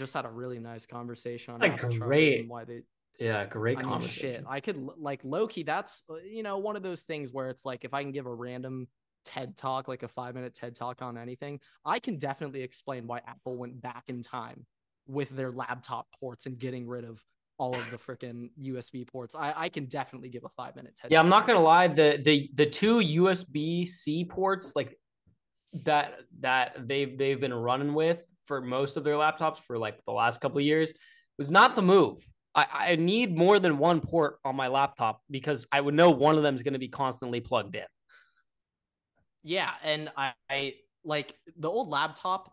just had a really nice conversation on A great and why they Yeah, great I mean, conversation. shit. I could like Loki. That's uh, you know one of those things where it's like if I can give a random TED talk, like a five minute TED talk on anything, I can definitely explain why Apple went back in time with their laptop ports and getting rid of all of the freaking USB ports. I I can definitely give a five minute TED. Yeah, I'm not gonna lie. The the the two USB C ports like that that they've they've been running with for most of their laptops for like the last couple of years was not the move. I, I need more than one port on my laptop because I would know one of them is going to be constantly plugged in. Yeah, and I, I like the old laptop.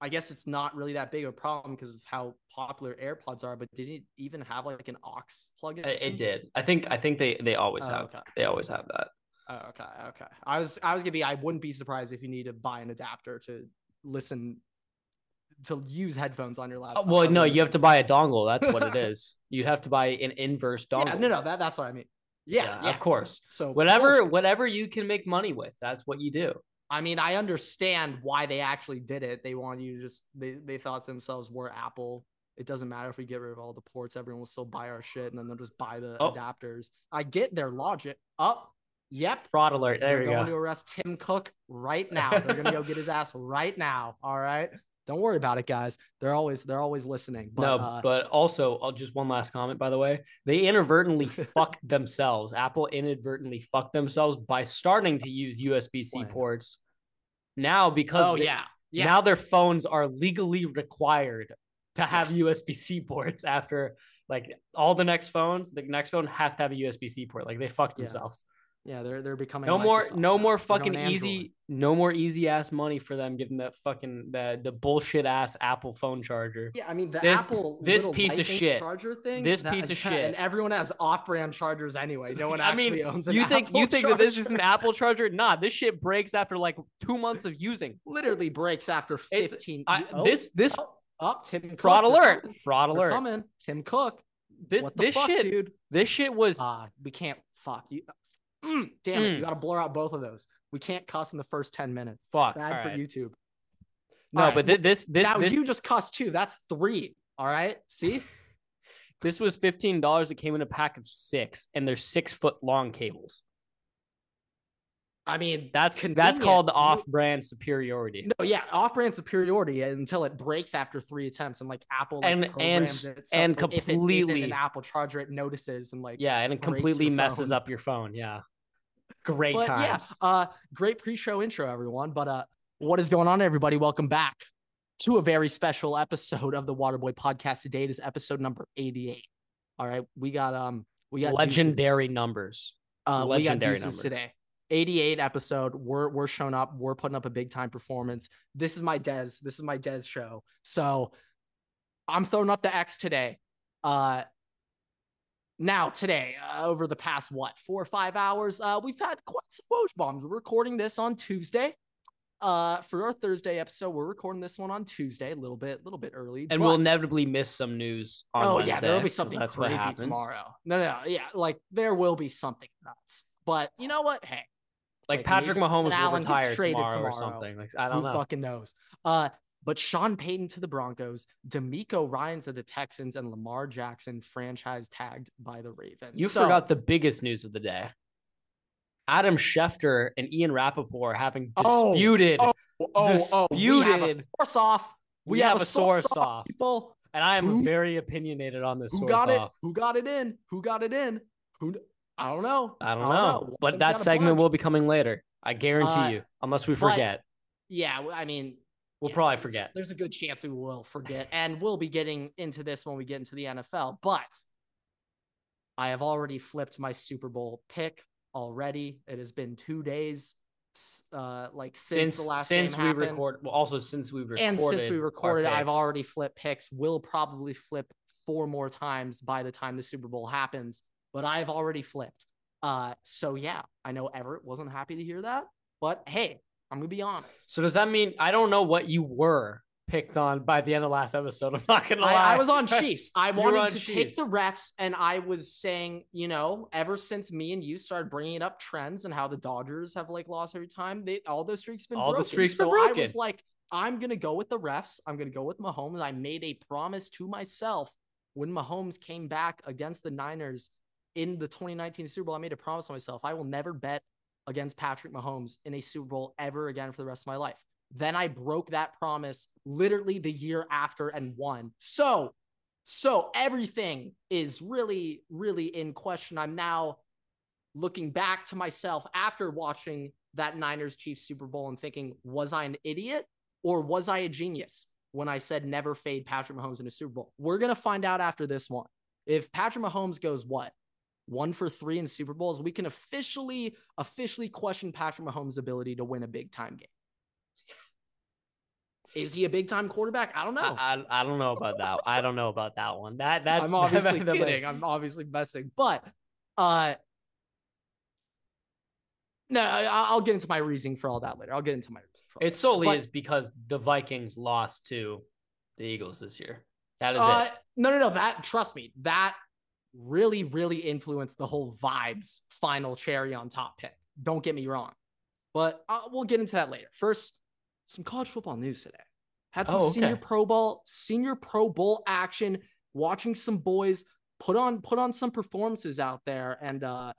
I guess it's not really that big of a problem because of how popular AirPods are. But did it even have like an aux plug-in? It, it did. I think I think they they always Oh, have okay. they always have that. Oh, okay, okay. I was I was gonna be I wouldn't be surprised if you need to buy an adapter to listen to use headphones on your Uh, laptop. well, no, you have to buy a dongle. That's what it is. You have to buy an inverse dongle. Yeah, no, no, that, that's what I mean. Yeah, yeah. of course. So Whatever bullshit. whatever you can make money with, that's what you do. I mean, I understand why they actually did it. They want you to just they they thought to themselves, we're Apple. It doesn't matter if we get rid of all the ports, everyone will still buy our shit, and then they'll just buy the Oh. adapters. I get their logic. Up, yep. Fraud alert. There They're we going go. to arrest Tim Cook right now. They're gonna go get his ass right now. All right. Don't worry about it, guys. They're always they're always listening. But, no, uh, but also, I'll just one last comment. By the way, they inadvertently fucked themselves. Apple inadvertently fucked themselves by starting to use USB C ports. Now, because oh they- yeah, yeah. now their phones are legally required to have USB C ports. After like all the next phones, the next phone has to have a USB C port. Like they fucked themselves. yeah, they're they're becoming No more, no now. more fucking easy, no more easy ass money for them getting that fucking the the bullshit ass Apple phone charger. Yeah, I mean the This- Apple this piece of shit. charger thing. This that- piece of yeah, shit. and everyone has off-brand chargers anyway. No one I mean, actually owns an You think you Apple think that this is an. Apple charger? Nah, this shit breaks after like two months of using. literally breaks after 15. I, oh, this this oh, up Tim fraud they're alert, coming. fraud alert. coming. Tim Cook. This this fuck, shit dude? this shit was Ah, we can't fuck you. Mm, damn it, Mm. you got to blur out both of those. We can't cuss in the first 10 minutes. fuck. Bad all for right. YouTube. No, right, but thi- this this now this you just cussed two. That's three. All right. See? this was fifteen dollars. It came in a pack of six, and they're six foot long cables. I mean, That's that's called off-brand superiority. No, yeah, off-brand superiority until it breaks after three attempts, and like Apple like, And- and and if it isn't completely- an Apple charger, it notices and like Yeah, and it completely messes phone. up your phone. Yeah, great But times. yeah, uh, great pre-show intro, everyone. But uh, what is going on, everybody? Welcome back to a very special episode of the Waterboy Podcast. Today it is episode number eighty-eight. All right, we got um, we got deuces. Legendary numbers. Uh, we got legendary deuces today. 88 episode. We're we're showing up. We're putting up a big time performance. This is my Des. This is my Des show. So I'm throwing up the X today. Uh now today, uh, over the past what four or five hours, uh, we've had quite some Woj bombs. We're recording this on Tuesday. Uh, for our Thursday episode, we're recording this one on Tuesday, a little bit, a little bit early. And we'll inevitably miss some news on oh Wednesday. yeah, there'll be something That's crazy what happens. tomorrow. No, no, no, yeah, like there will be something nuts. But you know what? Hey, Like, Like, Patrick Mahomes will retire traded tomorrow, or something. Like I don't know. fucking knows? Uh, but Sean Payton to the Broncos, DeMeco Ryan to the Texans, and Lamar Jackson franchise tagged by the Ravens. You So- forgot the biggest news of the day. Adam Schefter and Ian Rapoport having Oh, disputed, oh, oh, oh, we have a disputed- source off. We have a source off. People and I am who- very opinionated on this who source got it? off. Who got it in? Who got it in? Who? I don't know. I don't know, One but that segment will be coming later. I guarantee Uh, you, unless we but- forget. Yeah, I mean, We'll yeah, probably forget. There's a good chance we will forget, and we'll be getting into this when we get into the NFL. But I have already flipped my Super Bowl pick already. It has been two days, uh, like since, Since the last since we record, well, also since we recorded, and since we recorded, I've already flipped picks. Will probably flip four more times by the time the Super Bowl happens, but I've already flipped. Uh, so yeah, I know Everett wasn't happy to hear that, but hey, I'm gonna be honest. So does that mean I don't know what you were picked on by the end of last episode? I'm not gonna lie. I, I was on Chiefs. I wanted to take the refs, and I was saying, you know, ever since me and you started bringing up trends and how the Dodgers have like lost every time, they all those streaks been All the streaks were so I was like, I'm gonna go with the refs. I'm gonna go with Mahomes. I made a promise to myself when Mahomes came back against the Niners in the 2019 Super Bowl. I made a promise to myself. I will never bet against Patrick Mahomes in a Super Bowl ever again for the rest of my life. Then I broke that promise literally the year after and won. So, so everything is really, really in question. I'm now looking back to myself after watching that Niners Chiefs Super Bowl and thinking, was I an idiot or was I a genius when I said never fade Patrick Mahomes in a Super Bowl? We're going to find out after this one. If Patrick Mahomes goes what? One for three in Super Bowls, we can officially, officially question Patrick Mahomes' ability to win a big time game. Is he a big time quarterback? I don't know. I, I, I don't know about that. I don't know about that one. That that's I'm obviously that- kidding. I'm obviously messing, but uh, no, I- I'll get into my reasoning for all that later. I'll get into my reasoning. It solely But- is because the Vikings lost to the Eagles this year. That is Uh, it. No, no, no. That trust me, that really, really influenced the whole vibes final cherry on top pick. Don't get me wrong, but uh, we'll get into that later. First, some college football news today. Had some Oh, senior. Pro Bowl, senior Pro Bowl action. Watching some boys put on put on some performances out there, and uh,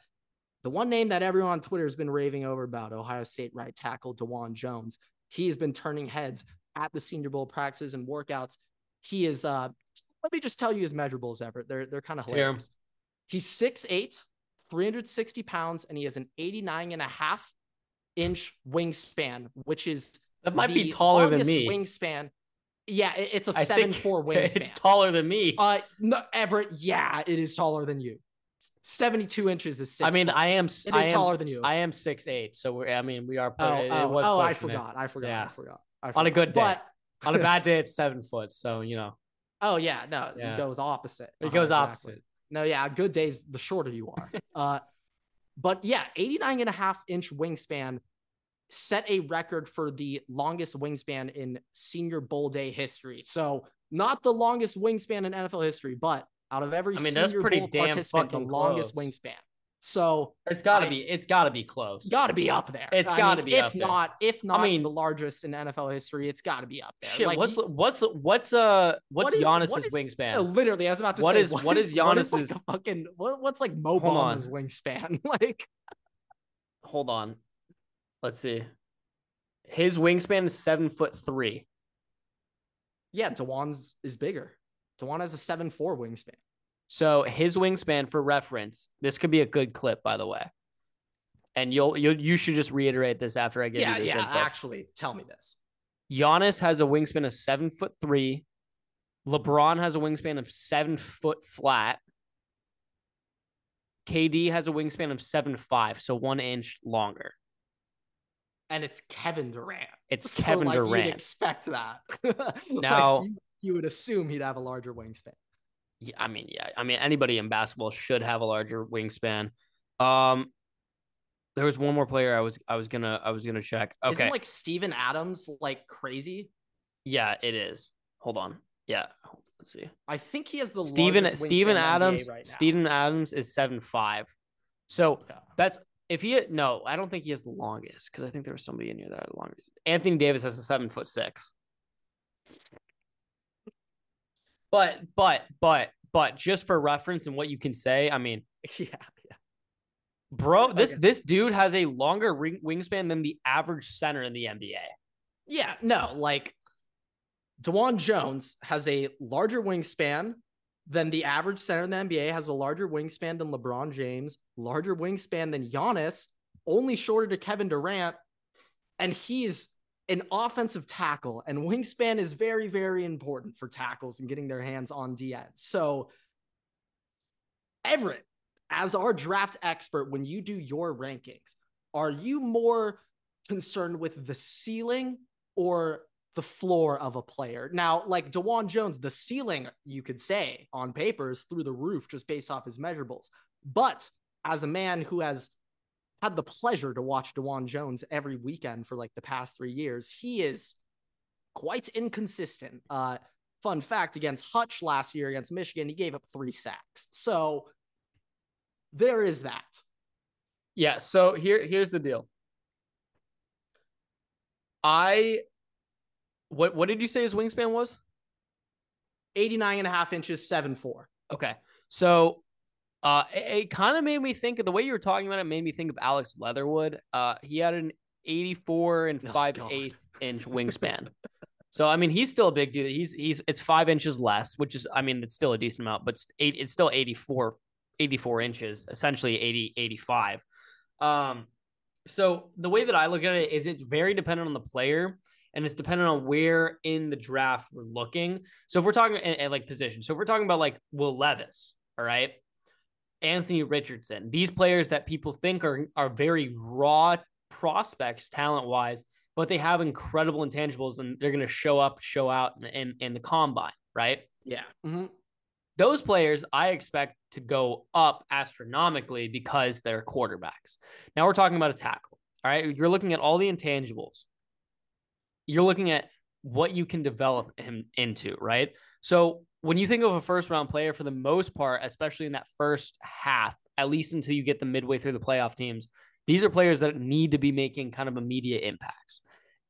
the one name that everyone on Twitter has been raving over about, Ohio State right tackle Dawand Jones. He has been turning heads at the Senior Bowl practices and workouts. He is uh let me just tell you his measurables, Everett. They're they're kind of Let's hear 'em. hilarious. He's 6'8, 360 pounds, and he has an 89 and a half inch wingspan, which is That might be taller than me. Wingspan. Yeah, it- it's a I seven four wingspan. It's taller than me. Uh, no, Everett. Yeah, it is taller than you. Seventy-two inches is six. I mean. I am. it I is am. taller than you. I am six eight. So we're. I mean, we are. oh, It, it oh, was oh, I forgot. I forgot. Yeah. I forgot. I On a good day. But On a bad day, it's seven foot. So you know, oh yeah, no, Yeah. it goes opposite. it Uh-huh, goes exactly. opposite. No, yeah, good days, the shorter you are. uh, but yeah, 89 and a half inch wingspan set a record for the longest wingspan in senior bowl day history. So not the longest wingspan in NFL history, but out of every I mean, that's senior pretty bowl damn participant, the longest close. wingspan. So It's got to be. It's got to be close. got to be up there. It's I gotta be if up there. not, if not I mean- the largest in NFL history, it's got to be up there. Shit. Like, what's what's what's uh what's what is- Giannis's what is- wingspan? Literally, I was about to What say, is- what is like Giannis's- a fucking what, what's like Mo Hold wingspan? like, Hold on. Let's see. His wingspan is seven foot three. yeah, Dawand's is bigger. Dewan has a seven four wingspan. So his wingspan, for reference, this could be a good clip, by the way. And you'll you you should just reiterate this after I give yeah, you this yeah. info. Actually, tell me this. Giannis has a wingspan of seven foot three. LeBron has a wingspan of seven foot flat. KD has a wingspan of seven five, so one inch longer. And it's Kevin Durant. It's So, Kevin like, You'd Durant. expect that. Like, Now- you, you would assume he'd have a larger wingspan. Yeah, I mean, yeah, I mean, anybody in basketball should have a larger wingspan. Um, there was one more player I was I was gonna I was gonna check. Okay, Isn't like Steven Adams like crazy? yeah, it is. Hold on. Yeah, let's see. I think he has the Steven Steven wingspan in the NBA Adams right. Steven Adams is seven five. So Yeah. that's if he no, I don't think he has the longest because I think there was somebody in here that had the longest. Anthony Davis has a seven foot six. But but but but just for reference and what you can say, I mean, yeah, yeah. bro, this Okay. this dude has a longer ring, wingspan than the average center in the NBA. Yeah, no, like Dawand Jones has a larger wingspan than the average center in the NBA, has a larger wingspan than LeBron James, larger wingspan than Giannis, only shorter to Kevin Durant, and he's an offensive tackle, and wingspan is very, very important for tackles and getting their hands on D. So, Everett, as our draft expert, when you do your rankings, are you more concerned with the ceiling or the floor of a player. Now, like Dawand Jones, the ceiling, you could say on paper is through the roof just based off his measurables. But as a man who has had the pleasure to watch Dawand Jones every weekend for like the past three years, he is quite inconsistent. Uh, fun fact against Hutch last year against Michigan, he gave up three sacks. So there is that. Yeah. So here, here's the deal. I What what did you say his wingspan was? 89 and a half inches, seven four. Okay. So uh it, it kind of made me think of the way you were talking about it made me think of Alex Leatherwood. Uh he had an 84 and Oh, 5 God. eighth inch wingspan. so I mean he's still a big dude. He's he's it's five inches less, which is I mean it's still a decent amount, but it's eight it's still 84 84 inches, essentially 80 85. Um so the way that I look at it is it's very dependent on the player and it's dependent on where in the draft we're looking. So if we're talking at, at, like position, so if we're talking about like Will Levis, all right, Anthony Richardson, these players that people think are are very raw prospects talent wise, but they have incredible intangibles and they're going to show up, show out in, in, in the combine, right? Yeah. Mhm. those players I expect to go up astronomically because they're quarterbacks. Now we're talking about a tackle. All right. You're looking at all the intangibles. You're looking at what you can develop him into, right? So when you think of a first round player, for the most part, especially in that first half, at least until you get the midway through the playoff teams, these are players that need to be making kind of immediate impacts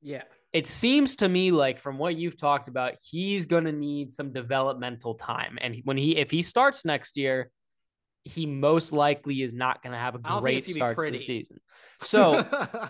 Yeah. it seems to me like from what you've talked about, he's going to need some developmental time. And when he, if he starts next year, he most likely is not going to have a great it's gonna be start to the season. So,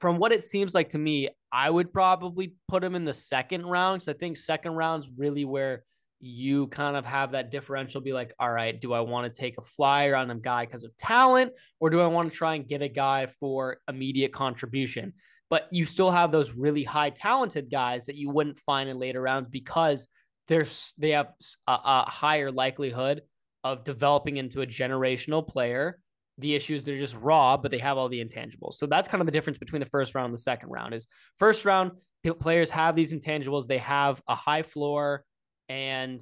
from what it seems like to me, I would probably put him in the second round. Cause I think second round's really where you kind of have that differential be like, all right, do I want to take a flyer on a guy because of talent, or do I want to try and get a guy for immediate contribution? But you still have those really high talented guys that you wouldn't find in later rounds because there's they have a, a higher likelihood of developing into a generational player the issue is they're just raw, but they have all the intangibles. So that's kind of the difference between the first round and the second round. Is first round players have these intangibles, they have a high floor and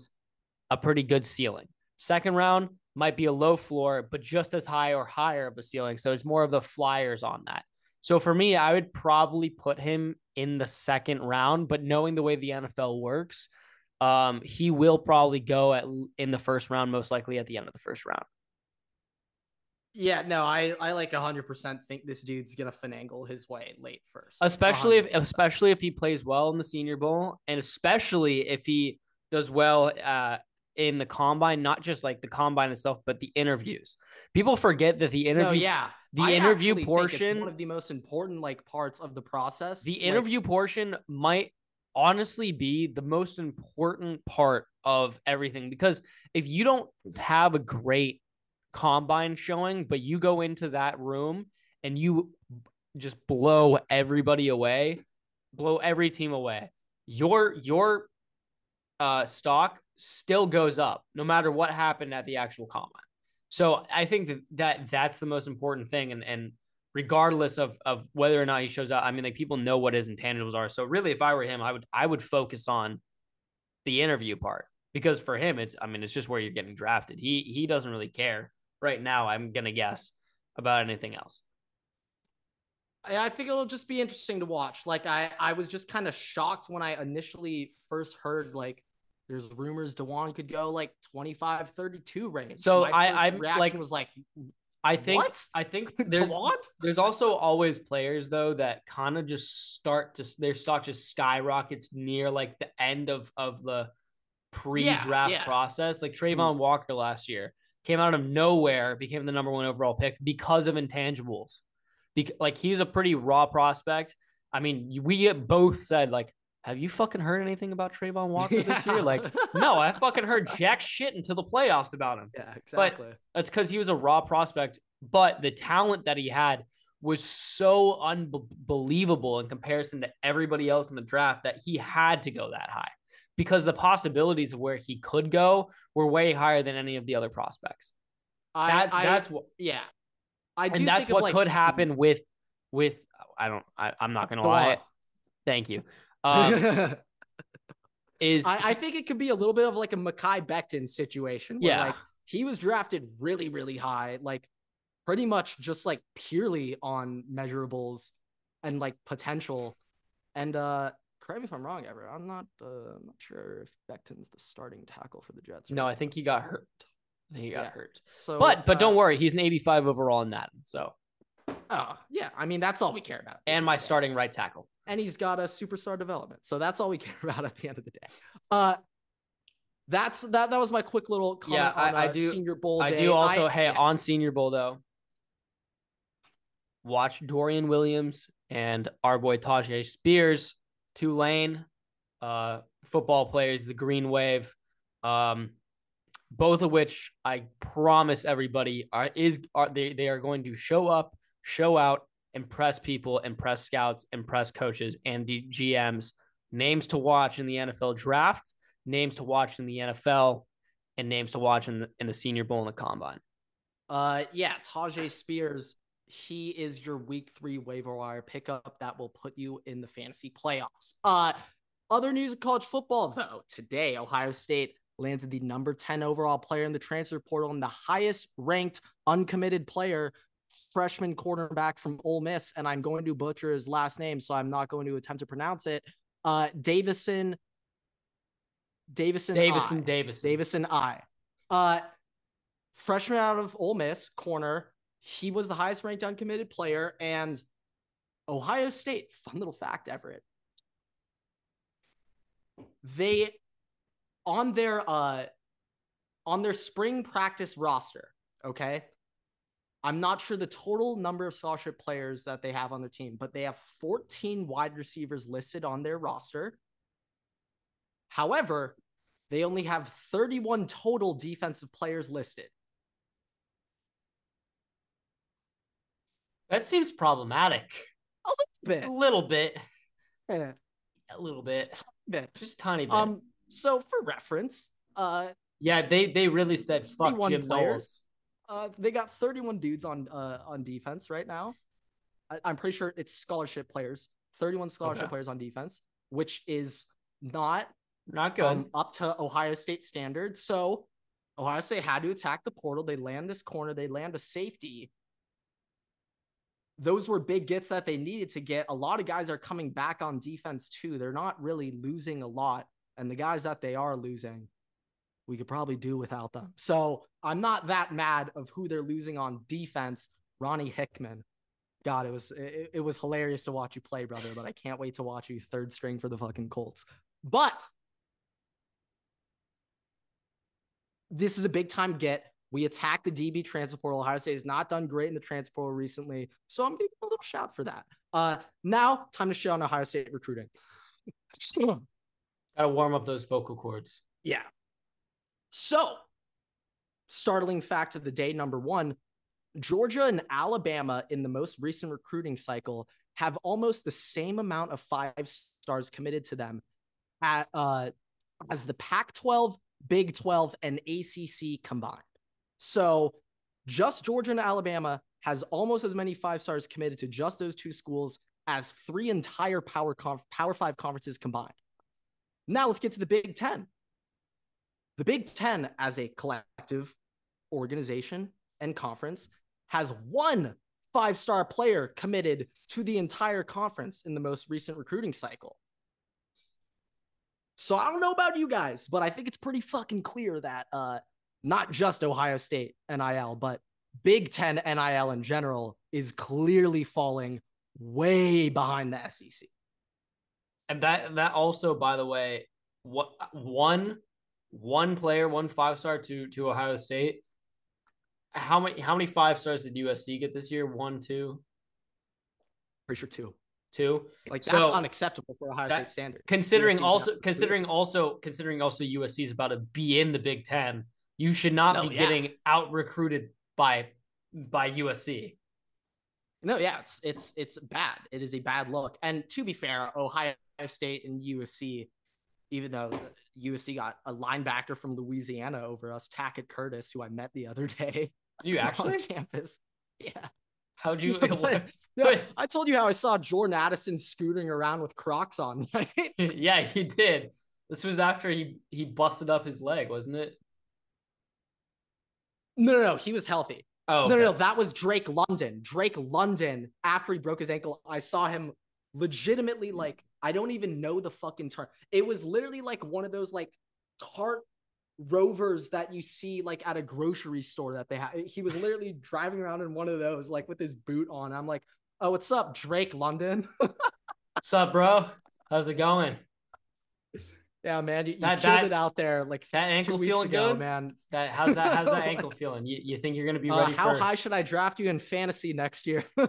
a pretty good ceiling. Second round might be a low floor, but just as high or higher of a ceiling. So it's more of the flyers on that. So for me, I would probably put him in the second round, but knowing the way the NFL works, um, he will probably go at in the first round, most likely at the end of the first round. yeah. No, I, I like 100% think this dude's going to finagle his way late first. especially if 100%. especially if he plays well in the Senior Bowl, and especially if he does well uh, in the combine, not just like the combine itself, but the interviews. People forget that the interview, No, yeah. the I interview actually think it's portion, one of the most important like parts of the process. the Like, interview portion might honestly be the most important part of everything because if you don't have a great combine showing, but you go into that room and you just blow everybody away, blow every team away, your your uh stock still goes up no matter what happened at the actual combine. So I think that, that that's the most important thing and and regardless of of whether or not he shows up, I mean like people know what his intangibles are. So really if I were him, I would I would focus on the interview part because for him it's I mean it's just where you're getting drafted. He he doesn't really care right now, I'm going to guess about anything else. I I think it'll just be interesting to watch. Like I, I was just kind of shocked when I initially first heard like there's rumors Dawand could go like 25, 32 range. So I- I'm, like, was like, I think What? I think there's there's also always players though that kind of just start to their stock just skyrockets near like the end of of the pre-draft yeah. process. Like mm-hmm. Travon Walker last year came out of nowhere, became the number one overall pick because of intangibles. Bec- like he's a pretty raw prospect. I mean, we both said like, have you fucking heard anything about Travon Walker this year? Like, no, I fucking heard jack shit until the playoffs about him. yeah, exactly. But That's because he was a raw prospect, but the talent that he had was so unbelievable in comparison to everybody else in the draft that he had to go that high because the possibilities of where he could go were way higher than any of the other prospects. I, That, I, that's what, yeah. I do and that's what like, could happen with, with, I don't, I, I'm not going to lie. Thank you. Um, is I, I think it could be a little bit of like a Mekhi Becton situation. Where, Yeah. Like he was drafted really, really high, like pretty much just like purely on measurables and like potential. And uh correct me if I'm wrong, ever. I'm not uh I'm not sure if Becton's the starting tackle for the Jets. no, I think he got hurt. He got Yeah. hurt. so But but don't uh, worry, he's an 85 overall in that. So Oh, yeah. I mean, that's all we care about. and my starting right tackle. and he's got a superstar development. So that's all we care about at the end of the day. Uh that's that that was my quick little comment Yeah, I- on, I uh, do- senior bowl I day. do also, hey, yeah. on Senior Bowl though, watch Dorian Williams and our boy Tyjae Spears, Tulane, uh, football players, the Green Wave, um, both of which I promise everybody are is are they they are going to show up, show out, impress people, impress scouts, impress coaches and D- GMs. Names to watch in the NFL draft, names to watch in the NFL, and names to watch in the, in the Senior Bowl and the Combine. Uh, yeah, Tyjae Spears. He is your week three waiver wire pickup that will put you in the fantasy playoffs. Uh, other news of college football, though. Today, Ohio State landed the number 10 overall player in the transfer portal and the highest ranked uncommitted player, freshman cornerback from Ole Miss. And I'm going to butcher his last name, so I'm not going to attempt to pronounce it. Uh, Davison. Davison. Davison, I. Davison. Davison I. Uh freshman out of Ole Miss, corner. He was the highest ranked uncommitted player and Ohio State, fun little fact, Everett. They on their uh on their spring practice roster, okay? I'm not sure the total number of scholarship players that they have on their team, but they have 14 wide receivers listed on their roster. However, they only have 31 total defensive players listed. That seems problematic. A little Bit. A little bit. Eh, A little just bit. a bit. Just a tiny bit. Um, so for reference, uh, yeah, they they really said fuck Jim players. Knowles. Uh, they got 31 dudes on uh on defense right now. I, I'm pretty sure it's scholarship players. 31 scholarship Okay. players on defense, which is not Not good. um, up to Ohio State standards. So Ohio State had to attack the portal. They land this corner. They land a safety. Those were big gets that they needed to get. A lot of guys are coming back on defense too. They're not really losing a lot. And the guys that they are losing, we could probably do without them. So I'm not that mad of who they're losing on defense. Ronnie Hickman. God, it was it, it was hilarious to watch you play, brother, but I can't wait to watch you third string for the fucking Colts. But this is a big time get. We attack the DB transfer portal. Ohio State has not done great in the transfer portal recently, so I'm giving a little shout for that. Uh, now time to shit on Ohio State recruiting. Gotta warm up those vocal cords. yeah. So, startling fact of the day number one: Georgia and Alabama in the most recent recruiting cycle have almost the same amount of five stars committed to them at, uh, as the Pac 12, Big 12, and ACC combined. So just Georgia and Alabama has almost as many five stars committed to just those two schools as three entire power conf- power five conferences combined. Now let's get to the Big Ten. The Big Ten, as a collective organization and conference, has one five star player committed to the entire conference in the most recent recruiting cycle. So I don't know about you guys, but I think it's pretty fucking clear that uh, not just Ohio State NIL, but Big Ten NIL in general is clearly falling way behind the SEC. And that that also, by the way, what one one player, one five star to to Ohio State. How many how many five stars did USC get this year? One, two, Pretty sure two. two. Like So, that's unacceptable for Ohio that- State standard. Considering USC also considering also considering also USC is about to be in the Big Ten, you should not No, be yeah. getting out recruited by by USC. No, yeah, it's it's it's bad. It is a bad look. And to be fair, Ohio State and USC, even though USC got a linebacker from Louisiana over us, Tackett Curtis, who I met the other day You actually on campus. Yeah. How'd you? But- Wait. I told you how I saw Jordan Addison scooting around with Crocs on, right? yeah, he did. This was after he he busted up his leg, wasn't it? No, no, no. He was healthy. Oh, No, no, no. That was Drake London. Drake London, after he broke his ankle, I saw him legitimately mm. like, I don't even know the fucking term. It was literally like one of those like cart rovers that you see like at a grocery store that they have. He was literally driving around in one of those, like with his boot on. I'm like, oh, what's up, Drake London? What's up, bro? How's it going? Yeah, man, you, you That- killed that- it out there like That ankle feeling ago, good? man. That how's that how's that ankle feeling? You, you think you're gonna be Uh, ready how for high should I draft you in fantasy next year?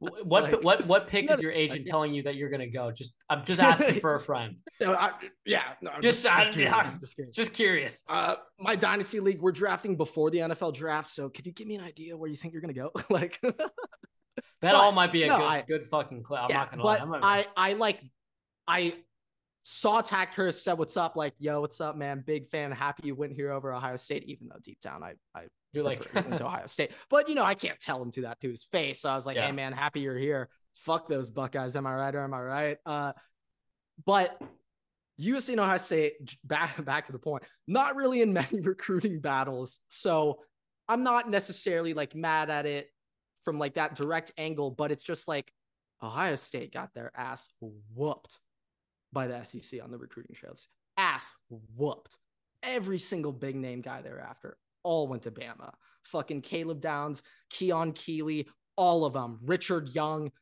What like- what what pick is your agent yeah. telling you that you're gonna go? Just I'm just asking for a friend. No, I- yeah, no, I'm Just- I- curious, just curious. Just curious. Uh, my dynasty league, we're drafting before the NFL draft. So, could you give me an idea where you think you're gonna go? like, That But, all might be a no, good good fucking clip. I'm yeah, not gonna lie. but I'm not- I, I like, I saw Tack Hurst said, "What's up?" Like, yo, what's up, man? Big fan. Happy you went here over Ohio State, even though deep down I, I you're like went to Ohio State. But you know, I can't tell him to that to his face. So I was like, Yeah. hey man, happy you're here. Fuck those Buckeyes. Am I right or am I right? Uh, but USC and Ohio State, back back to the point, not really in many recruiting battles. So I'm not necessarily like mad at it from like that direct angle, but it's just like Ohio State got their ass whooped by the SEC on the recruiting trails. Ass whooped. Every single big name guy thereafter all went to Bama. Fucking Caleb Downs, Keon Keeley, all of them. Richard Young.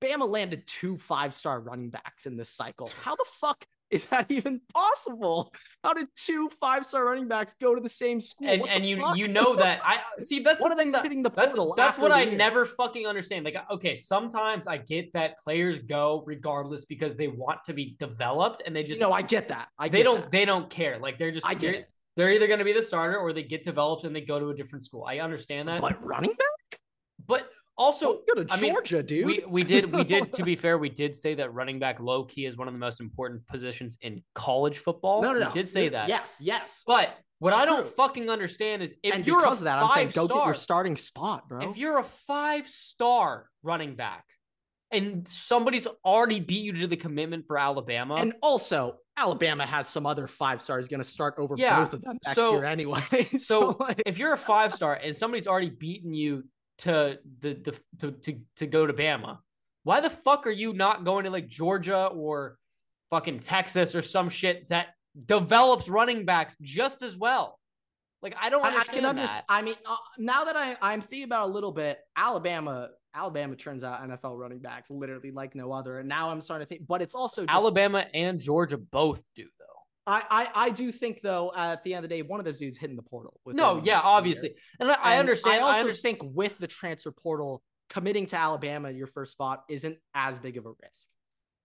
Bama landed two five star running backs in this cycle. How the fuck is that even possible? How did two five star running backs go to the same school? and and you fuck? you know that I see that's the thing that hitting the that's that's what I year. never fucking understand. Like okay, sometimes I get that players go regardless because they want to be developed and they just know, I get that. I they don't that. they don't care. Like they're just I get they're, they're either going to be the starter or they get developed and they go to a different school. I understand that. But running back? but also go to I mean, dude. we we did we did to be fair, we did say that running back low key is one of the most important positions in college football. no, no, no. We did say that. Yes, yes. But what I don't fucking understand is if and you're because a of that, I'm saying five go get star, your starting spot, bro. if you're a five star running back and somebody's already beat you to the commitment for Alabama, and also, Alabama has some other five stars going to start over Yeah, both of them next so- year anyway. so like, if you're a five star and somebody's already beaten you to the, the to, to to go to Bama, why the fuck are you not going to like Georgia or fucking Texas or some shit that develops running backs just as well? Like I don't I, I understand can understand. I mean, uh, now that I I'm thinking about it a little bit, Alabama. Alabama turns out NFL running backs literally like no other, and now I'm starting to think. But it's also just, Alabama and Georgia both do though. I, I I do think though at the end of the day, one of those dudes hitting the portal. No, yeah, obviously, and I, I understand. I I, also understand. think with the transfer portal, committing to Alabama your first spot isn't as big of a risk.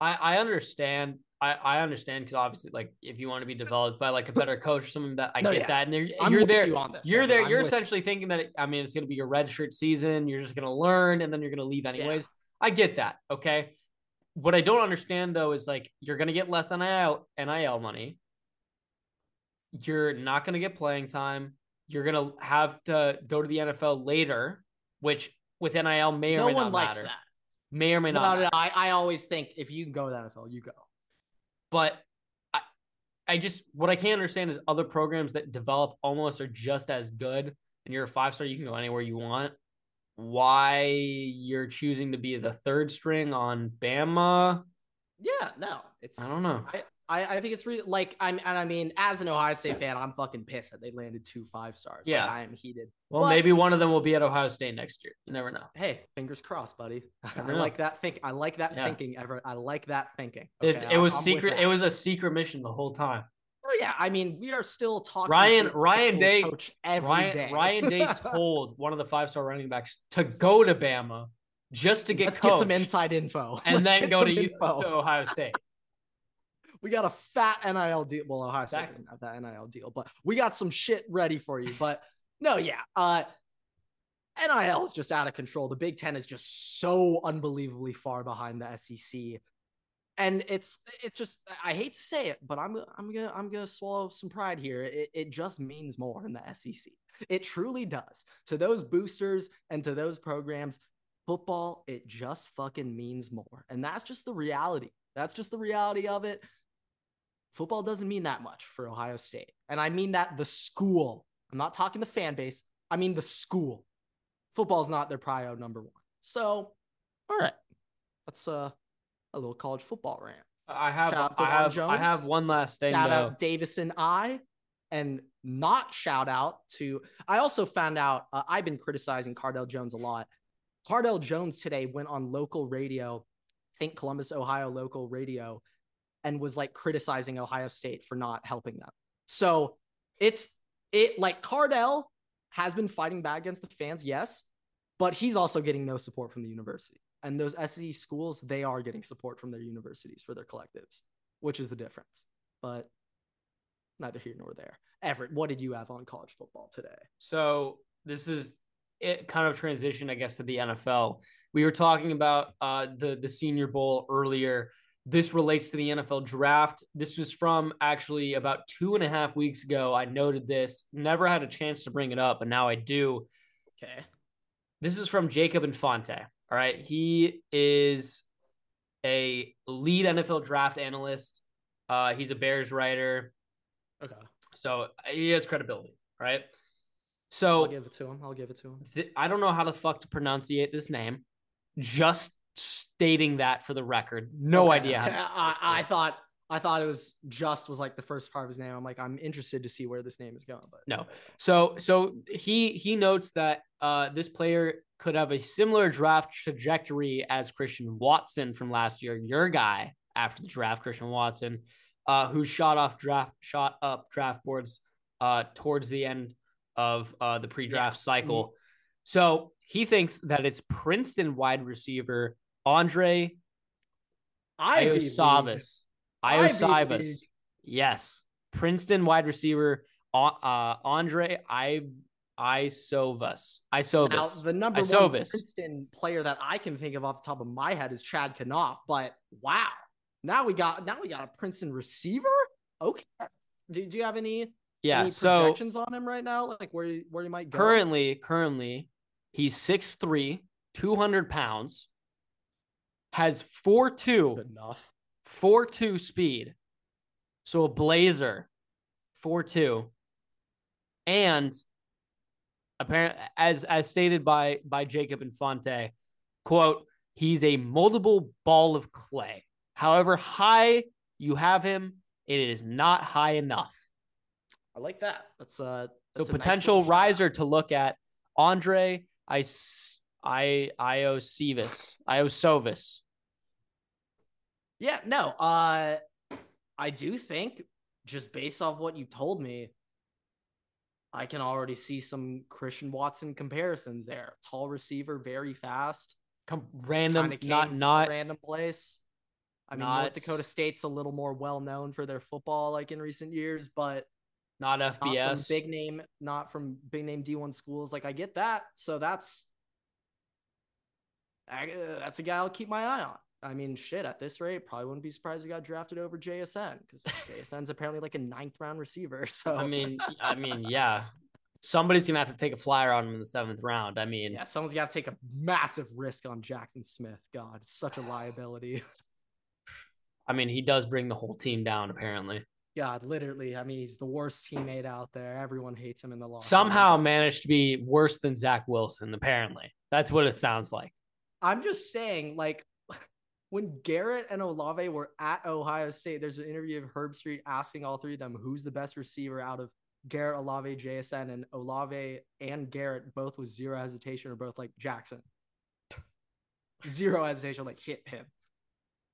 I, I understand. I, I understand because obviously, like, if you want to be developed by like a better coach or something, that I No, get yeah. that, and you're, there. you on this. You're Evan. there. I'm You're you. essentially thinking that I mean it's going to be your red shirt season. You're just going to learn, and then you're going to leave anyways. I get that. Okay. What I don't understand though is like you're going to get less NIL NIL money. You're not going to get playing time. You're going to have to go to the NFL later, which with NIL may or no may one not likes matter. that. May or may No, not. no. I, I always think if you can go to the NFL, you go. but I, I just what I can't understand is other programs that develop almost are just as good, and you're a five star, you can go anywhere you want. Why you're choosing to be the third string on Bama? Yeah, no, it's. I don't know. I, I, I think it's really like I'm, and I mean, as an Ohio State fan, I'm fucking pissed that they landed two five stars. Like, Yeah. I am heated. Well, But- maybe one of them will be at Ohio State next year. You never know. Hey, fingers crossed, buddy. I know. like that think. I like that Yeah. thinking, Everett. I like that thinking. It's Okay, it was I'm- secret. It was a secret mission the whole time. Oh yeah, I mean, we are still talking. Ryan- Ryan Day- coach every Ryan day. Ryan Day told one of the five star running backs to go to Bama just to get Let's get some inside info, and Let's then go to, U- to Ohio State. We got a fat NIL deal. Well, Ohio State doesn't have that NIL deal, but we got some shit ready for you. But no, yeah. Uh NIL is just out of control. The Big Ten is just so unbelievably far behind the SEC. And it's it's just I hate to say it, but I'm I'm gonna I'm gonna swallow some pride here. It, it just means more in the SEC. It truly does. To those boosters and to those programs, football, it just fucking means more. And that's just the reality. That's just the reality of it football doesn't mean that much for Ohio State. And I mean that the school. I'm not talking the fan base. I mean the school. Football's not their prio number one. So, all right. That's uh, a little college football rant. I have I have I have one last thing Shout though. out Davison I. and not shout out to. I also found out uh, I've been criticizing Cardale Jones a lot. Cardale Jones today went on local radio, think Columbus, Ohio local radio, and was like criticizing Ohio State for not helping them. So it's it like Cardale has been fighting back against the fans, yes, but he's also getting no support from the university. And those SE schools, they are getting support from their universities for their collectives, which is the difference. But neither here nor there. Everett, what did you have on college football today? So this is it kind of transition, I guess, to the NFL. We were talking about uh, the the Senior Bowl earlier. This relates to the NFL draft. This was from actually about two and a half weeks ago. I noted this, never had a chance to bring it up, but now I do. Okay. This is from Jacob Infante. All right. He is a lead NFL draft analyst. Uh, he's a Bears writer. Okay. So he has credibility, right? So I'll give it to him. I'll give it to him. th- I don't know how the fuck to pronunciate this name. Just stating that for the record. No Okay, idea. How to I, I thought I thought it was just was like the first part of his name. I'm like, I'm interested to see where this name is going. But No. So so he he notes that uh this player could have a similar draft trajectory as Christian Watson from last year, your guy after the draft, Christian Watson, uh, who shot off draft shot up draft boards uh towards the end of uh the pre-draft cycle. So he thinks that it's Princeton wide receiver Andre. Iosavas. Iosavas. Yes. Princeton wide receiver uh, uh Andre I Isovas. Now, the number one Princeton player that I can think of off the top of my head is Chad Knopf. But wow, now we got now we got a Princeton receiver. Okay. Do, do you have any yeah, any so projections on him right now? Like where where you might go? currently currently he's 6'3, 200 pounds, has 4'2, Good enough. 4'2 speed. So a blazer, 4 2. And apparently as as stated by by Jacob Infante, quote, he's a moldable ball of clay. However high you have him, it is not high enough. I like that. That's uh So a potential out. riser to look at Andre I I Iosivas. Iosovis. Yeah, no. Uh I do think just based off what you told me, I can already see some Christian Watson comparisons there. Tall receiver, very fast. Com- random not not random place. I mean, North Dakota State's a little more well known for their football, like in recent years, but not not FBS. big name, not from big name D1 schools. Like I get that, so that's I, uh, that's a guy I'll keep my eye on. I mean, shit, at this rate, probably wouldn't be surprised he got drafted over JSN because JSN's apparently like a ninth round receiver. So I mean, I mean, yeah. Somebody's gonna have to take a flyer on him in the seventh round. I mean, yeah, someone's got to take a massive risk on Jackson Smith. God, such a liability. I mean, he does bring the whole team down. Apparently, God, literally. I mean, he's the worst teammate out there. Everyone hates him in the locker room. somehow managed to be worse than Zach Wilson. Apparently, that's what it sounds like. I'm just saying, like, when Garrett and Olave were at Ohio State, there's an interview of Herbstreit asking all three of them who's the best receiver out of Garrett, Olave, JSN, and Olave and Garrett both with zero hesitation are both like Jackson. Zero hesitation, like hit him.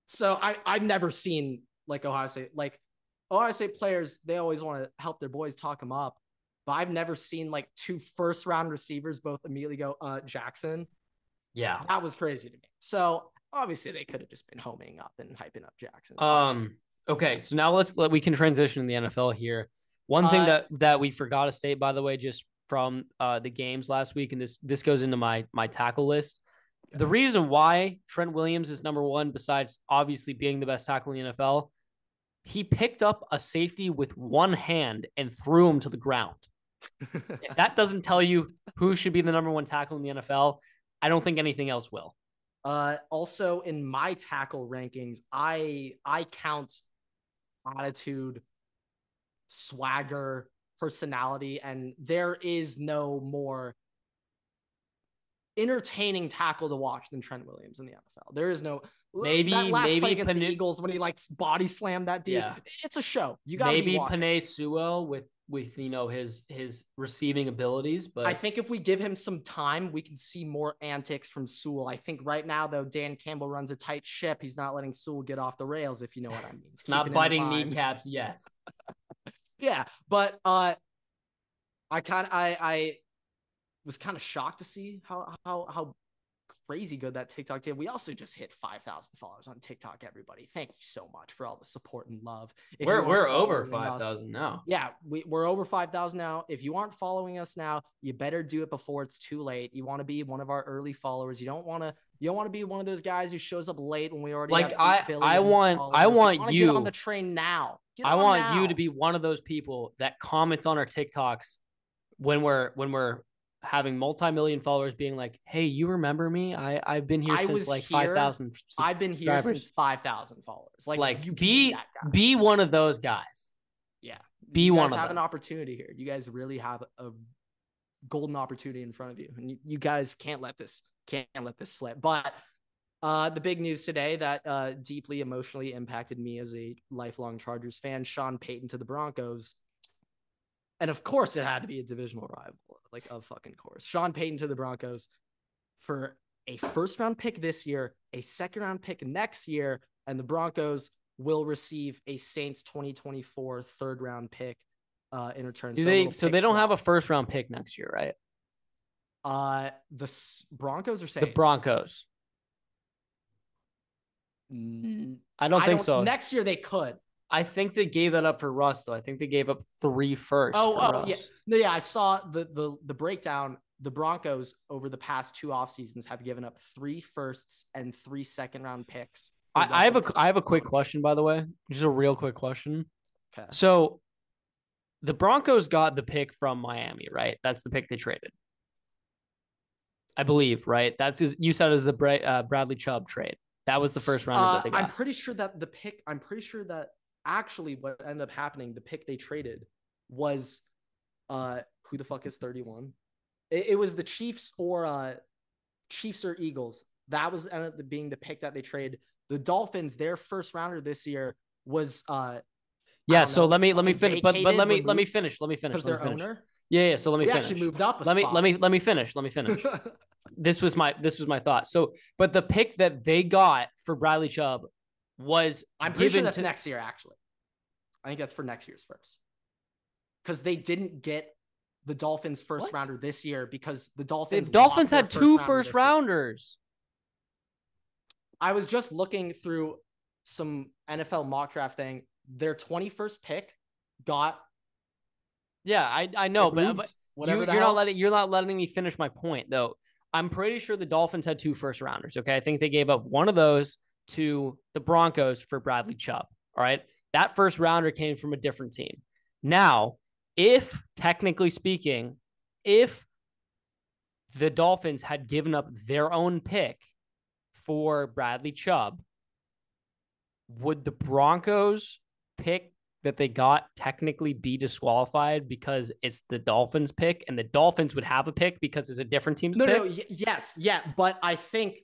So I I've never seen like Ohio State like Ohio State players. They always want to help their boys talk them up, but I've never seen like two first round receivers both immediately go uh Jackson. Yeah. That was crazy to me. So obviously they could have just been homing up and hyping up Jackson. Um. Okay, so now let's let we can transition to the NFL here. One thing Uh, that that we forgot to state, by the way, just from uh, the games last week, and this this goes into my my tackle list. The reason why Trent Williams is number one, besides obviously being the best tackle in the NFL, he picked up a safety with one hand and threw him to the ground. If that doesn't tell you who should be the number one tackle in the NFL, I don't think anything else will. Uh, also in my tackle rankings, I I count attitude, swagger, personality, and there is no more entertaining tackle to watch than Trent Williams in the NFL. There is no Maybe- that last maybe play against the Eagles when he like body slammed that dude. Yeah. It's a show. You got to Maybe. Penei Sewell with with you know his his receiving abilities, but I think if we give him some time, we can see more antics from Sewell. I think right now, though, Dan Campbell runs a tight ship. He's not letting Sewell get off the rails, if you know what I mean. it's not biting kneecaps yet. yeah, but uh, I kind of I I was kind of shocked to see how how how crazy good that TikTok did. We also just hit 5,000 followers on TikTok, everybody. Thank you so much for all the support and love. If we're we're over 5,000 now. Yeah, we, we're over 5,000 now. If you aren't following us now, you better do it before it's too late. You want to be one of our early followers. You don't want to you don't want to be one of those guys who shows up late when we already like I I want followers. I want you, you on the train now. Get I want now. you to be one of those people that comments on our TikToks when we're when we're having multi-million followers being like, "Hey, you remember me? I I've been here I since like five thousand. I've been here since five thousand followers. Like, like you be be one of those guys. Yeah, be you one guys of have them. an opportunity here. You guys really have a golden opportunity in front of you, and you, you guys can't let this can't let this slip. But uh, the big news today that uh, deeply emotionally impacted me as a lifelong Chargers fan: Sean Payton to the Broncos and of course, it had to be a divisional rival, like of fucking course. Sean Payton to the Broncos for a first round pick this year, a second round pick next year, and the Broncos will receive a Saints 2024 third round pick uh, in return. Do so they? So they don't swap. have a first round pick next year, right? Uh, the S- Broncos are Saints? The Broncos. Mm, I don't I think don't, so. Next year they could. I think they gave that up for Russ though. I think they gave up three first. Oh, oh Russ. yeah, no, yeah. I saw the the the breakdown. The Broncos over the past two off seasons have given up three firsts and three second round picks. I, I have a I have a quick question by the way, just a real quick question. Okay. So, the Broncos got the pick from Miami, right? That's the pick they traded. I believe, right? That is you said as the uh, Bradley Chubb trade. That was the first round uh, that they got. I'm pretty sure that the pick. I'm pretty sure that actually what ended up happening, the pick they traded was uh who the fuck is 31? It, it was the Chiefs or uh Chiefs or Eagles. That was ended up being the pick that they traded. The Dolphins, their first rounder this year was uh yeah, so know, let me let me finish, but but let me let me finish. Let me finish. Because their finish. owner. Yeah, yeah. So let me they finish. actually moved up. let spot. me let me let me finish. Let me finish. this was my this was my thought. So, but the pick that they got for Bradley Chubb was I'm pretty sure that's to, next year, actually. I think that's for next year's first. Because they didn't get the Dolphins first what? rounder this year because the Dolphins the Dolphins had two first rounders. I was just looking through some NFL mock draft thing. Their 21st pick got Yeah, I I know, but, but whatever you, are not letting you're not letting me finish my point though. I'm pretty sure the Dolphins had two first rounders. Okay. I think they gave up one of those to the Broncos for Bradley Chubb. All right. That first rounder came from a different team. Now, if technically speaking, if the Dolphins had given up their own pick for Bradley Chubb, would the Broncos pick that they got technically be disqualified because it's the Dolphins pick and the Dolphins would have a pick because it's a different team's no, pick? No, y- yes, yeah, but I think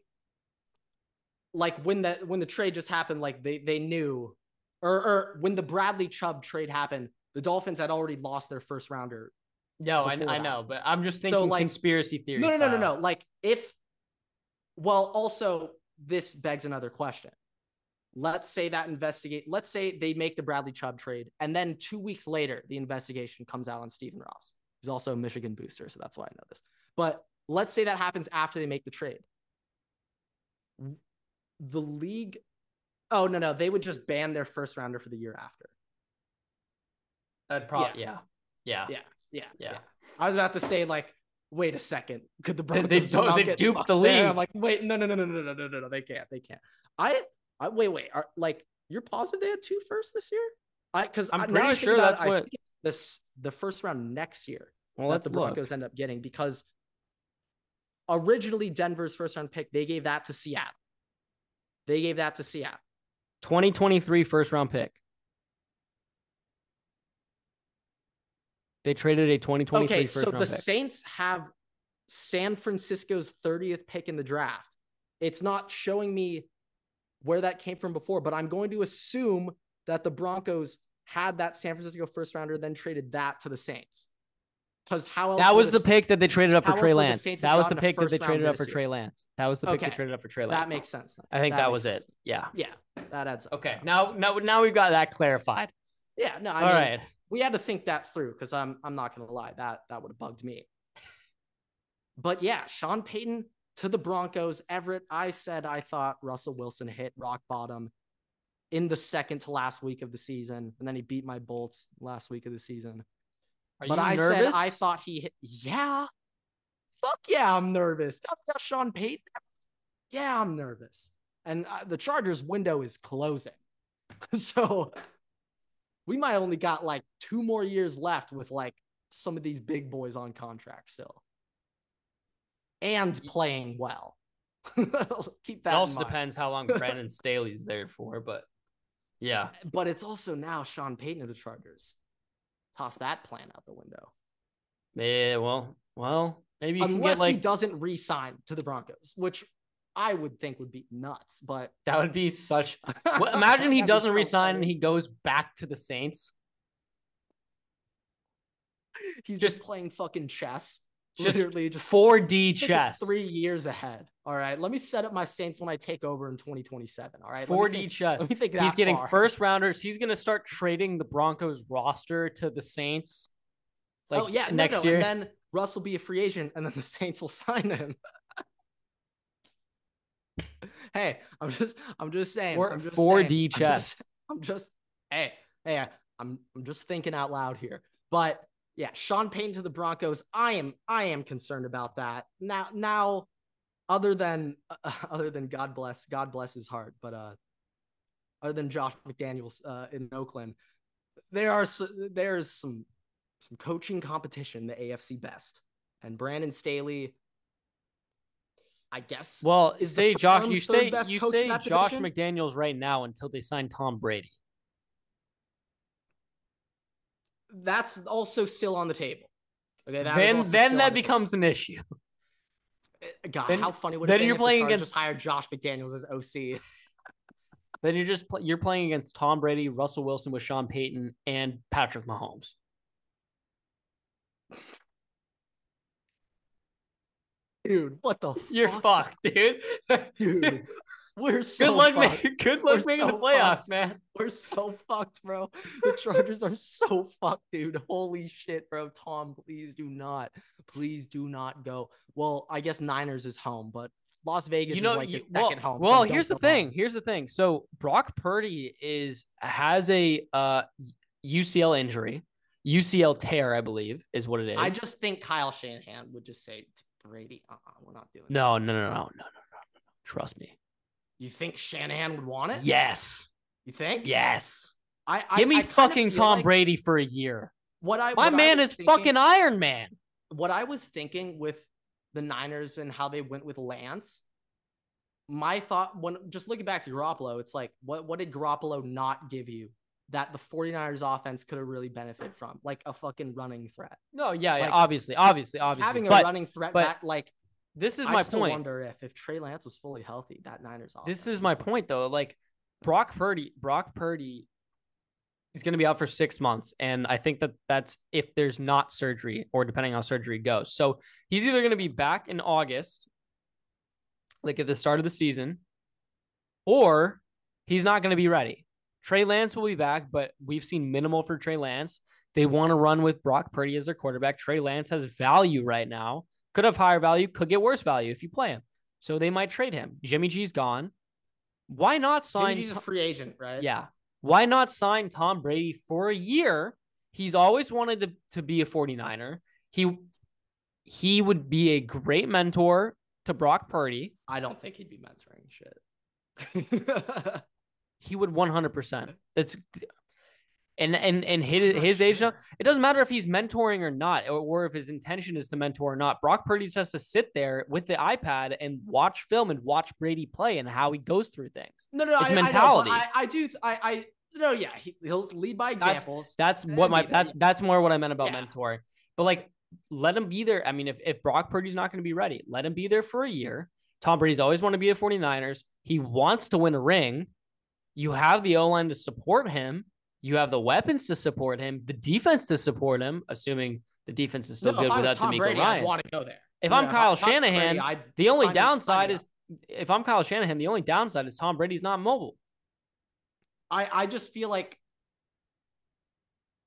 like when the when the trade just happened, like they they knew or, or when the Bradley Chubb trade happened, the Dolphins had already lost their first rounder. No, I, I know, but I'm just thinking so, like, conspiracy theory. No, no, no, no, no, no. Like if, well, also this begs another question. Let's say that investigate. Let's say they make the Bradley Chubb trade, and then two weeks later, the investigation comes out on Stephen Ross. He's also a Michigan booster, so that's why I know this. But let's say that happens after they make the trade. The league Oh no, no, they would just ban their first rounder for the year after. That'd probably yeah. Yeah. Yeah. Yeah. Yeah. yeah. I was about to say like, wait a second, could the Broncos they, they, they dupe the league? I'm like, wait, no, no, no, no, no, no, no, no, no, they can't, they can't. I, I wait, wait, are like you're positive they had two first this year? I because I'm pretty sure that's it, what this the first round next year. Well, that the Broncos look. end up getting because originally Denver's first round pick they gave that to Seattle. They gave that to Seattle. 2023 first round pick. They traded a 2023 okay, first so the pick. Saints have San Francisco's 30th pick in the draft. It's not showing me where that came from before, but I'm going to assume that the Broncos had that San Francisco first rounder, then traded that to the Saints. Because how else? That was the the pick that they traded up for Trey Lance. That was the pick that they traded up for Trey? Lance. That was the pick they traded up for Trey Lance. That makes sense. Then. I think that, makes was it. Yeah. Yeah, that adds up. Okay. Now, now, now we've got that clarified. Yeah, no, I All mean, right. we had to think that through because I'm I'm not gonna lie that that would have bugged me. But yeah, Sean Payton to the Broncos. Everett, I said I thought Russell Wilson hit rock bottom in the second to last week of the season, and then he beat my Bolts last week of the season. Are but you I nervous? said I thought he hit. Yeah, fuck yeah, I'm nervous. Talk about Sean Payton. Yeah, I'm nervous, and uh, the Chargers' window is closing, so we might only got like two more years left with like some of these big boys on contract still, and playing well. Keep that. It also depends how long Brandon Staley's there for, but yeah. But it's also now Sean Payton of the Chargers. Toss that plan out the window. Yeah, well, well, maybe Unless get like he doesn't re-sign to the Broncos, which I would think would be nuts. But that would be such. Well, imagine he doesn't so resign and funny. he goes back to the Saints. he's just- just playing fucking chess. Just Literally just 4D chess. Three years ahead. All right. Let me set up my Saints when I take over in 2027. All right. 4D think- chess. Let me think He's getting far. first rounders. He's going to start trading the Broncos roster to the Saints. Like oh yeah, next no, year. And then Russ will be a free agent, and then the Saints will sign him. hey, I'm just, I'm just saying. Or I'm just 4D saying. I'm chess. just- I'm just, hey, hey, I'm, I'm just thinking out loud here. But yeah, Sean Payton to the Broncos. I am, I am concerned about that now. Now, other than, uh, other than God bless, God bless his heart, but uh, other than Josh McDaniels uh, in Oakland, there are there's some some coaching competition the AFC best. And Brandon Staley, I guess. well, is say Josh, you say you say Josh division? McDaniels right now until they sign Tom Brady. That's also still on the table. Okay, then then that becomes an issue. Eh, God, then- how funny would it be? then you're playing against- hired Josh McDaniels as OC? Then you're just pl- you're playing against Tom Brady, Russell Wilson with Sean Payton, and Patrick Mahomes. Dude, what the You're fuck? fucked, dude. Dude, we're so good luck, fucked. man. Good luck We're making the playoffs, fucked. man. We're so fucked, bro. The Chargers are so fucked, dude. Holy shit, bro. Tom, please do not. Please do not go. Well, I guess Niners is home, but Las Vegas you know, is like you- his well, second home. well don't here's the thing. home. Here's the thing. So Brock Purdy is has a uh, UCL injury, UCL tear, I believe, is what it is. I just think Kyle Shanahan would just say to Brady, uh-uh, we're not doing no, no, no, no, no, no, no, no, no. Trust me. You think Shanahan would want it? Yes, You think? yes. I, I Give me I fucking Tom like Brady for a year. What I My what man was is thinking- fucking Iron Man. what I was thinking with the Niners and how they went with Lance, my thought when just looking back to Garoppolo, it's like what what did Garoppolo not give you that the 49ers offense could have really benefited from? Like a fucking running threat. No, yeah, yeah, obviously, obviously, obviously. having a running threat but back like this is I my point. wonder if if Trey Lance was fully healthy, that Niners offense. This is my point though. Like Brock Purdy, Brock Purdy is going to be out for six months, and I think that that's if there's not surgery or depending on how surgery goes. So he's either going to be back in August, like at the start of the season, or he's not going to be ready. Trey Lance will be back, but we've seen minimal for Trey Lance. They want to run with Brock Purdy as their quarterback. Trey Lance has value right now. Could have higher value, could get worse value if you play him. So they might trade him. Jimmy G's gone. Why not sign? G's a free agent, right? yeah. Why not sign Tom Brady for a year? He's always wanted to, to be a 49er. He he would be a great mentor to Brock Purdy. I don't think he'd be mentoring shit. He would 100%. That's and and and his, his age now, it doesn't matter if he's mentoring or not, or, or if his intention is to mentor or not. Brock Purdy just has to sit there with the iPad and watch film and watch Brady play and how he goes through things. No, no, It's I, I mentality. I, I, do. I, I no, yeah, he, he'll lead by That's- examples. That's And what my that's that's more what I meant about Yeah. mentoring. But like, let him be there. I mean, if if Brock Purdy's not going to be ready, let him be there for a year. Tom Brady's always want to be a 49ers. He wants to win a ring. You have the O line to support him. You have the weapons to support him, the defense to support him, assuming the defense is still No, good without Tom DeMeco Brady, Ryan. I'd want to go there. If Yeah, I'm Kyle if Shanahan, Brady, The only sign me- sign downside is if I'm Kyle Shanahan, the only downside is Tom Brady's not mobile. I I just feel like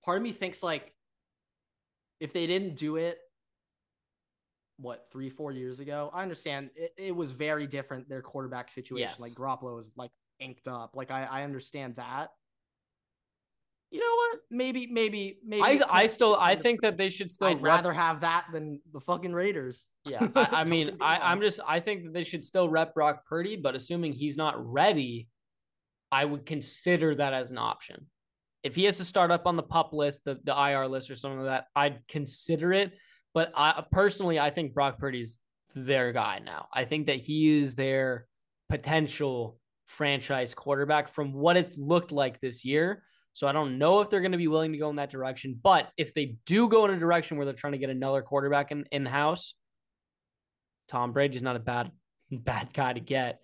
part of me thinks like if they didn't do it what three four years ago i understand it, it was very different their quarterback situation Yes. like Garoppolo was like inked up like i i understand that you know what maybe maybe maybe I I still I think that they should still i'd rep- rather have that than the fucking raiders Yeah, I, I mean, me I, I'm just I think that they should still rep Brock Purdy, but assuming he's not ready, I would consider that as an option. If he has to start up on the pup list, the, the IR list or something like that, I'd consider it. But I personally, I think Brock Purdy's their guy now. I think that he is their potential franchise quarterback from what it's looked like this year. So I don't know if they're going to be willing to go in that direction. But if they do go in a direction where they're trying to get another quarterback in, in the house, Tom Brady's not a bad bad guy to get.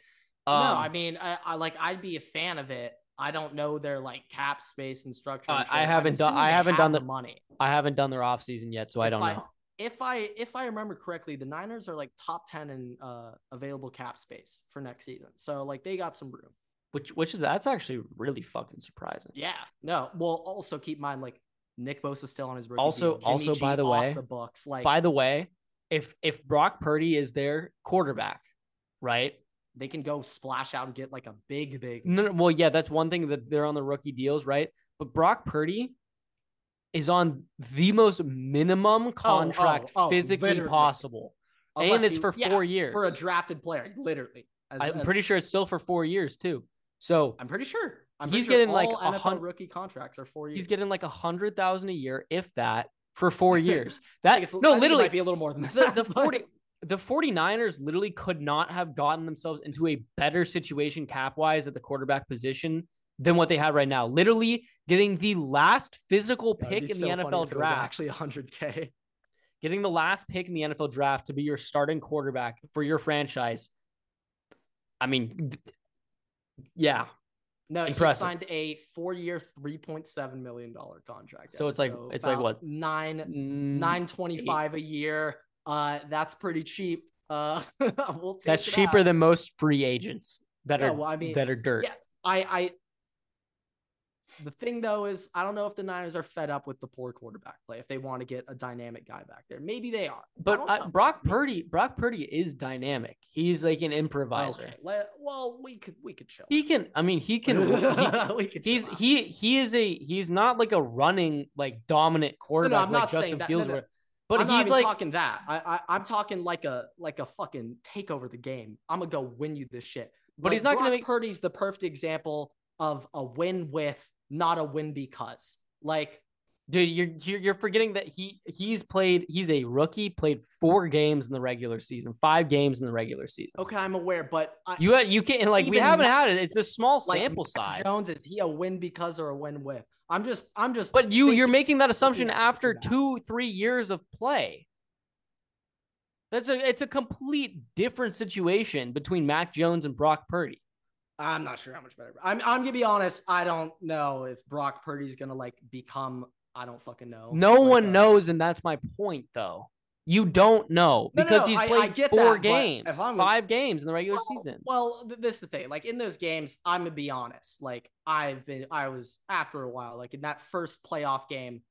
Um, no i mean I, I like i'd be a fan of it i don't know their like cap space and structure and Uh. I haven't done- I haven't have done the the- money I haven't done their offseason yet, so I don't I- know. if I if I remember correctly, the Niners are like top ten in uh, available cap space for next season. So like they got some room. Which which is that's actually really fucking surprising. Yeah. No. Well, also keep in mind like Nick Bosa still on his rookie Also- deal. Also, G by the way- the books. Like By the way, if if Brock Purdy is their quarterback, right? they can go splash out and get like a big big. No, no, well, yeah, that's one thing that they're on the rookie deals, right? But Brock Purdy is on the most minimum oh, oh, contract oh, physically literally. possible. unless and it's he- for yeah, four years. for a drafted player, literally. As- I'm as- pretty sure it's still for four years too. So I'm pretty sure. I'm He's pretty sure getting, like, a NFL hun- rookie contracts are four years. he's getting like a hundred thousand a year, if that, for four years. That think it's- I no, literally might be a little more than the, that. the but- 40 the 49ers literally could not have gotten themselves into a better situation cap wise at the quarterback position than what they had right now. Literally getting the last physical pick in so the NFL if it was draft. Actually, 100k. getting the last pick in the NFL draft to be your starting quarterback for your franchise. I mean, yeah. No, Impressive. he signed a four-year, three point seven million dollar contract. So it's like- it's like what? nine Mm, nine twenty five a year. Uh, that's pretty cheap. Uh, we'll take That's cheaper out. than most free agents that No, are well, I mean, that are dirt. yeah. I I. The thing though is, I don't know if the Niners are fed up with the poor quarterback play. If they want to get a dynamic guy back there, maybe they are. But uh. Brock Purdy, Brock Purdy is dynamic. He's like an improviser. Okay. le- well, we could we could chill. He can. I mean, he can. he- we could. he's out. he he is a he's not like a running like dominant quarterback I'm like not saying Justin that. Fields No, no. were. But I'm he's like talking that. I, I I'm talking like a like a fucking take over the game. I'm gonna go win you this shit. But he's Like, not gonna make- Purdy's the perfect example of a win with, not a win because. Like dude, you're you're, you're forgetting that he he's played. He's a rookie. Played four games in the regular season. Five games in the regular season. okay, I'm aware, but I, You had you can't like we haven't had it. It's a small like sample Mac size. Jones is he a win because or a win with? I'm just I'm just. But you you're making that assumption after two three years of play. That's a it's a complete different situation between Mac Jones and Brock Purdy. I'm not sure how much better. I'm I'm gonna be honest. I don't know if Brock Purdy's gonna like become. I don't fucking know. No like one a- knows, and that's my point, though. You don't know No, because no, he's I- played four that, games, five games in the regular Well- season. Well, th- this is the thing. Like in those games, I'm gonna be honest. Like I've been, I was after a while. Like in that first playoff game,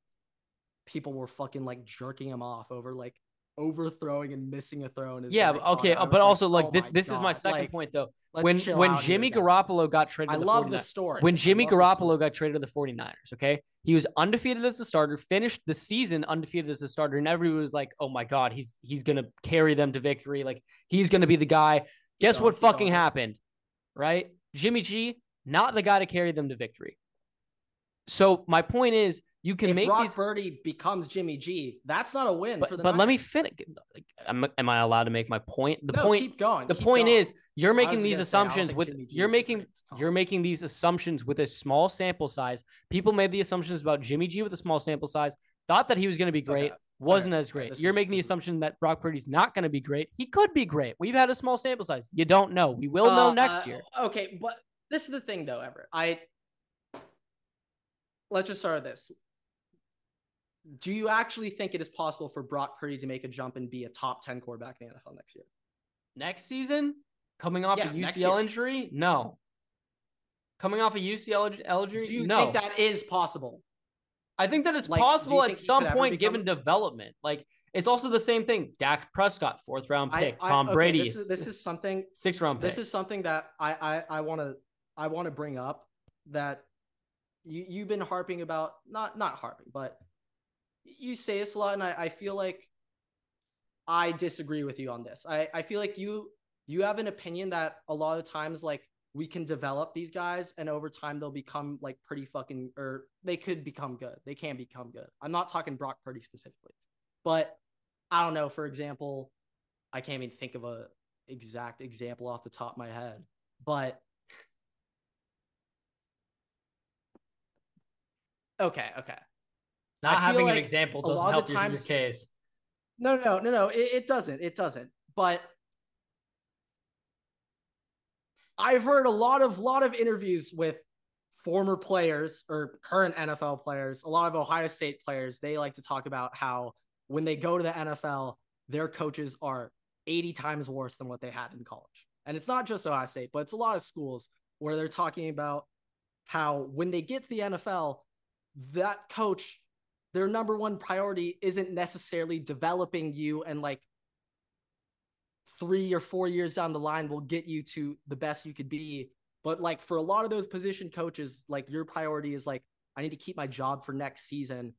people were fucking like jerking him off over like overthrowing and missing a throw. His Yeah, but- okay, uh, but also like oh this. This is my second like, point, though. When when Jimmy. Garoppolo got traded, I to love 49ers, the story. when Jimmy Garoppolo got traded to the 49ers, okay? He was undefeated as a starter, finished the season undefeated as a starter, and everybody was like, "Oh my god, he's he's going to carry them to victory. Like he's going to be the guy." Guess what fucking happened? Right? Jimmy G, not the guy to carry them to victory. So my point is, you can if make Brock these Purdy becomes Jimmy G, that's not a win for but, the. but let me finish. Am, am I allowed to make my point? The No, point Keep going. the keep point going. is you're making these gonna say, assumptions with you're making you're making these assumptions with a small sample size. People made the assumptions about Jimmy G with a small sample size, thought that he was going to be great, Okay, wasn't okay, as great. You're is- making the assumption that Brock Purdy's not going to be great. He could be great. We've had a small sample size. You don't know. We will know Uh, next uh, year. Okay, but this is the thing though, Everett. I let's just start with this. Do you actually think it is possible for Brock Purdy to make a jump and be a top 10 quarterback in the NFL next year? Next season, coming off Yeah, a UCL injury, no. Coming off a UCL injury, Do you no. think that is possible? I think that it's Like, possible at some point become- given development. Like it's also the same thing. Dak Prescott, fourth round pick. I- Tom okay, Brady, This is, this is something sixth round pick. this is something that I I I want to I want to bring up that you you've been harping about not not harping but you say this a lot and I, I feel like I disagree with you on this. I I feel like you you have an opinion that a lot of times like we can develop these guys and over time they'll become like pretty fucking or they could become good. They can become good. I'm not talking Brock Purdy specifically. But I don't know, for example, I can't even think of a exact example off the top of my head. But okay, okay. Not I having an example doesn't help your times- case. No, no, no, no. It, it doesn't. It doesn't. But I've heard a lot of lot of interviews with former players or current NFL players, a lot of Ohio State players. They like to talk about how when they go to the NFL, their coaches are 80 times worse than what they had in college. And it's not just Ohio State, but it's a lot of schools where they're talking about how when they get to the NFL, that coach their number one priority isn't necessarily developing you and like three or four years down the line will get you to the best you could be. But like for a lot of those position coaches, like your priority is like, I need to keep my job for next season.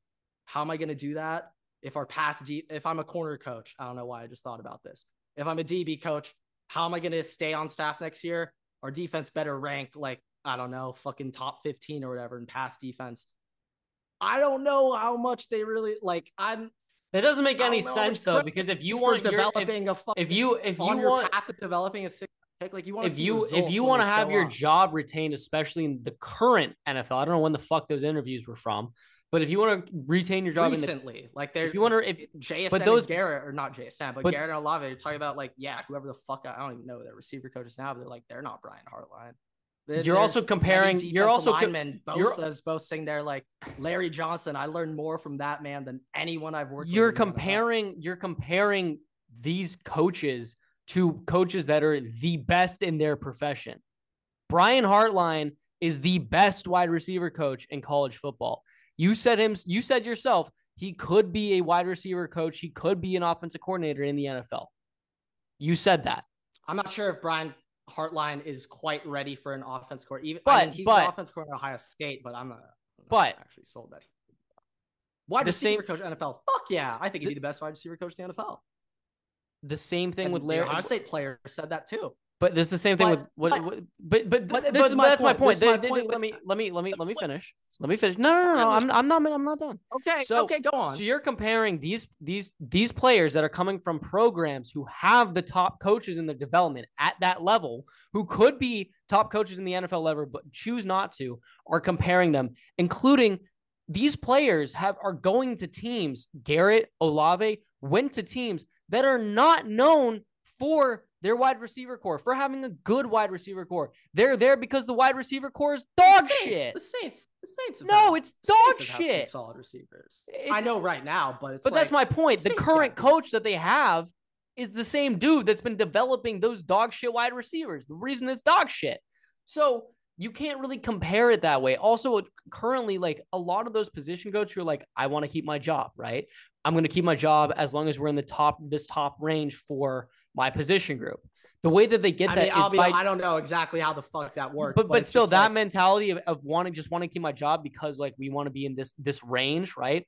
How am I going to do that? If our pass deep, if I'm a corner coach, I don't know why I just thought about this. If I'm a DB coach, how am I going to stay on staff next year? Our defense better rank like, I don't know, fucking top 15 or whatever in pass defense. I don't know how much they really like. I'm That doesn't make any sense though, because if you want your, if, developing a fucking if you if you want path to developing a six pick, like you want if you if you want to have your job retained, especially in the current NFL, I don't know when the fuck those interviews were from, but if you want to retain your job in the recently, like they're if you want to if JSN but those- Garrett or not JSN, but, but- Garrett and Olave, they're talking about like yeah, whoever the fuck I don't even know their receiver coaches now, but they're like they're not Brian Hartline. You're also comparing- you're also linemen, you're- Bosa's boasting there like Larry Johnson. I learned more from that man than anyone I've worked. you're with in the NFL. comparing you're comparing these coaches to coaches that are the best in their profession. Brian Hartline is the best wide receiver coach in college football. You said him you said yourself he could be a wide receiver coach, he could be an offensive coordinator in the NFL. You said that. I'm not sure if Brian Hartline is quite ready for an offense court. Even I mean, he but- an offense court at Ohio State, but I'm not, I'm not But- actually sold that. Wide The receiver same- coach NFL. Fuck yeah, I think he'd be the best wide receiver coach in the NFL. The same thing And with Larry Ohio State player said that too. But this is the same thing But- with what, but- what- but but but this is my that's my point. point. This is my They- they- let me let me let me let me finish. Let me finish. No, no, no, no. I'm I'm not I'm not done. Okay, So- okay, go on. So you're comparing these these these players that are coming from programs who have the top coaches in the development at that level, who could be top coaches in the NFL level but choose not to, are comparing them, including these players have are going to teams. Garrett Olave went to teams that are not known for their wide receiver corps, for having a good wide receiver corps. They're there because the wide receiver corps is dog the Saints, shit. The Saints. The Saints. No, it's dog Saints have some shit. Solid receivers. I know right now, but it's. But that's my point. The Saints current coach that they have is the same dude that's been developing those dog shit wide receivers. The reason it's dog shit. So you can't really compare it that way. Also, currently, like a lot of those position coaches who are like, I want to keep my job, right? I'm going to keep my job as long as we're in the top, this top range for my position group. The way that they get I that mean, is I'll be. by I don't know exactly how the fuck that works, but but it's still that like- mentality of, of wanting just wanting to keep my job because like we want to be in this this range right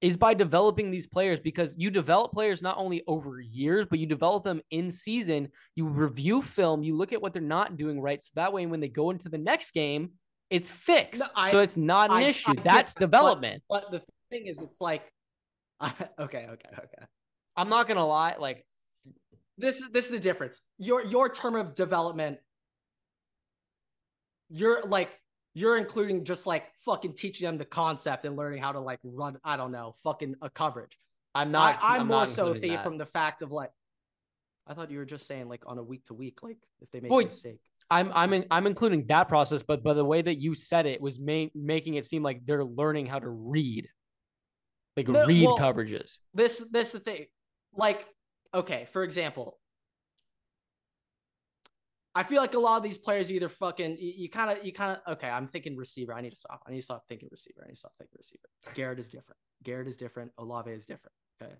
is by developing these players because you develop players not only over years but you develop them in season you review film you look at what they're not doing right so that way when they go into the next game it's fixed I- so it's not an I- issue that's that, but- development But the thing is, it's like, okay, okay, okay. i'm not gonna lie like this is this is the difference. Your your term of development, you're like you're including just like fucking teaching them the concept and learning how to like run. I don't know, fucking a coverage. i'm not I, I'm, I'm more not so from the fact of like, I thought you were just saying like on a week to week, like if they make Well, a mistake. I'm I'm in, I'm including that process, but but the way that you said it was ma- making it seem like they're learning how to read, like No, read well- coverages. this this the thing like okay for example i feel like a lot of these players either fucking you kind of you kind of okay i'm thinking receiver. I need to stop. I need to stop thinking receiver. I need to stop thinking receiver. Garrett is different. Garrett is different. Olave is different. Okay?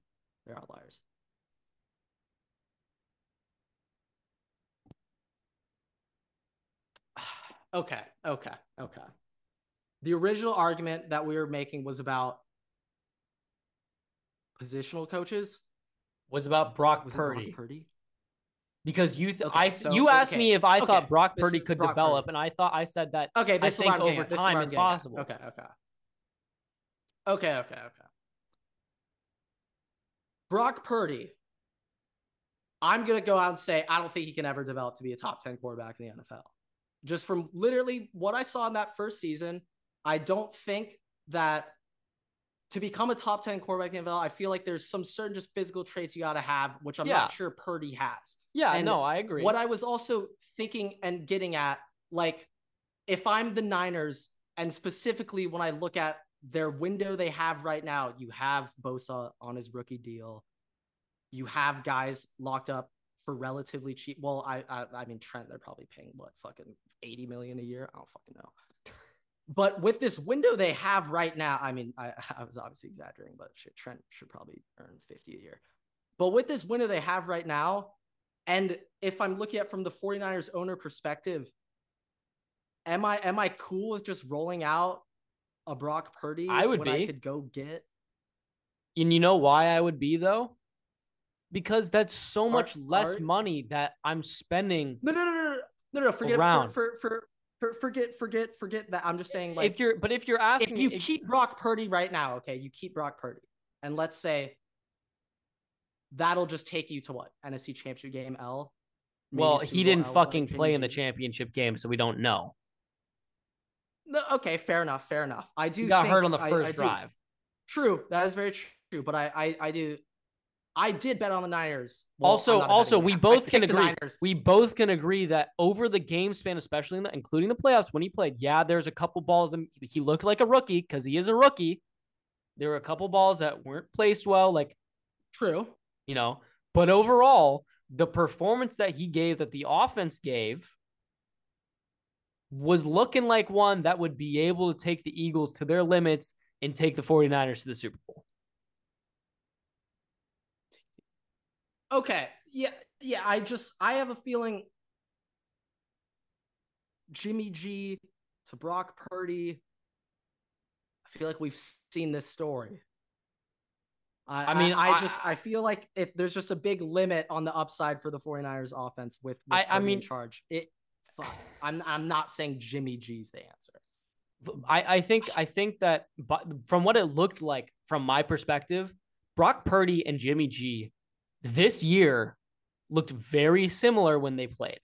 They're outliers. Okay okay okay. The original argument that we were making was about positional coaches Was about Brock was it Brock Purdy Purdy? because you th- Okay, I so- you asked okay, me if I okay, thought Brock Purdy could Brock develop, Purdy. and I thought I said that Okay, I this is think over is time it's possible. Okay, okay. Okay, okay, okay. Brock Purdy. I'm gonna go out and say I don't think he can ever develop to be a top 10 quarterback in the NFL. Just from literally what I saw in that first season, I don't think that to become a top 10 quarterback in the NFL, I feel like there's some certain just physical traits you gotta have, which I'm Yeah. not sure Purdy has. yeah, And no, I agree. What I was also thinking and getting at, like, if I'm the Niners, and specifically when I look at their window they have right now, you have Bosa on his rookie deal. You have guys locked up for relatively cheap. Well, I I, I mean Trent, they're probably paying what fucking 80 million a year. I don't fucking know. But with this window they have right now, I mean, I, I was obviously exaggerating, but shit, Trent should probably earn 50 a year. But with this window they have right now, and if I'm looking at from the 49ers owner perspective, am I am I cool with just rolling out a Brock Purdy I would when I be. could go get and you know why I would be though? Because that's so much less are- money that I'm spending. No, no, no, no, no, no, no. Forget Around. for for for forget forget forget that. I'm just saying like if you're, but if you're asking, if you me- keep Brock Purdy right now, okay, you keep Brock Purdy, and let's say that'll just take you to what NFC Championship game L. Well, he didn't L, fucking play in the championship game, so we don't know. No, okay, fair enough, fair enough. I do He got hurt on the first I do- drive. True, that is very true. But I, I, I do, I did bet on the Niners. Well, also, I'm not a also, we both can agree. We both can agree that over the game span, especially in the, including the playoffs, when he played, yeah, there's a couple balls and he looked like a rookie because he is a rookie. There were a couple balls that weren't placed well, like True. you know. But overall, the performance that he gave, that the offense gave, was looking like one that would be able to take the Eagles to their limits and take the 49ers to the Super Bowl. Okay. Yeah. Yeah. I just, I have a feeling Jimmy G to Brock Purdy. I feel like we've seen this story. I, I mean, I, I just, I feel like it, there's just a big limit on the upside for the 49ers offense with, with I- I mean- charge. It, fuck, I'm, I'm not saying Jimmy G's the answer. I, I think I think that but from what it looked like from my perspective, Brock Purdy and Jimmy G this year looked very similar when they played.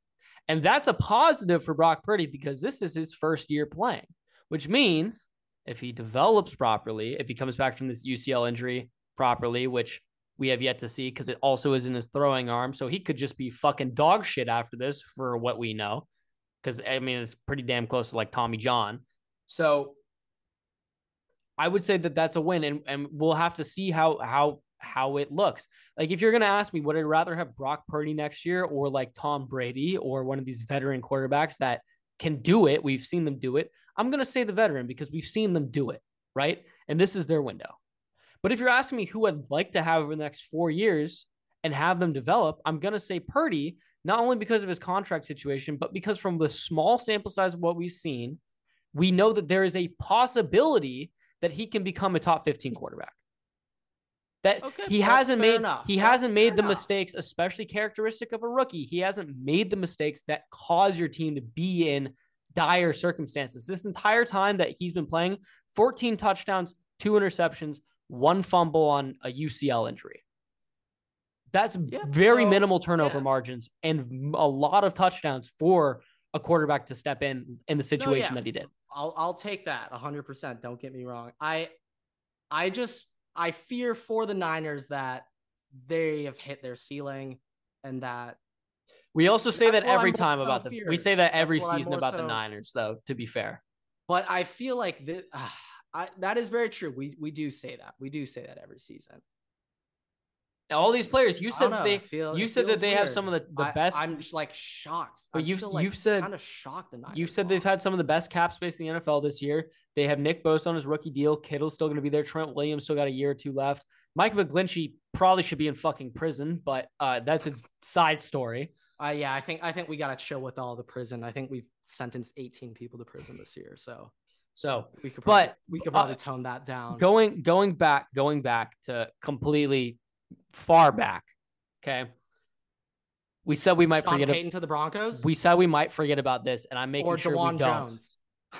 And that's a positive for Brock Purdy because this is his first year playing, which means if he develops properly, if he comes back from this UCL injury properly, which we have yet to see because it also is in his throwing arm. So he could just be fucking dog shit after this for what we know. Because I mean, it's pretty damn close to like Tommy John. So I would say that that's a win, and and we'll have to see how how how it looks. Like if you're gonna ask me, would I rather have Brock Purdy next year or like Tom Brady or one of these veteran quarterbacks that can do it? We've seen them do it. I'm gonna say the veteran because we've seen them do it, right? And this is their window. But if you're asking me who I'd like to have over the next four years and have them develop, I'm gonna say Purdy, not only because of his contract situation, but because from the small sample size of what we've seen, we know that there is a possibility that he can become a top 15 quarterback. That oh, Okay, he hasn't made enough. he That's hasn't made the enough. mistakes, especially characteristic of a rookie. He hasn't made the mistakes that cause your team to be in dire circumstances. This entire time that he's been playing, 14 touchdowns, two interceptions, one fumble on a UCL injury. That's Yeah, very so, minimal turnover yeah. margins and a lot of touchdowns for a quarterback to step in in the situation yeah. that he did. I'll I'll take that 100%. Don't get me wrong. I I just I fear for the Niners that they have hit their ceiling and that We also say that every I'm time more about so the. We say that every That's season about the Niners, though. To be fair, But I feel like this, I, that is very true. We we do say that. We do say that every season. All these players. You said know, they. Feel- you said that they have some of the, the I- best. I'm just like shocked. But I'm you've- still, like, you've said- kind of shocked. The Niners You said they've had some of the best cap space in the NFL this year. They have Nick Bosa on his rookie deal. Kittle's still going to be there. Trent Williams still got a year or two left. Mike McGlinchey probably should be in fucking prison, but uh, that's a side story. Uh, yeah, I think I think we gotta chill with all the prison. I think we've sentenced 18 people to prison this year, so So we could probably, But, we could uh, probably tone that down. going going back, going back to completely far back. Okay. We said we might Sean forget. Payton to the Broncos we said we might forget about this, and I'm making or sure Dawand we don't. Jones.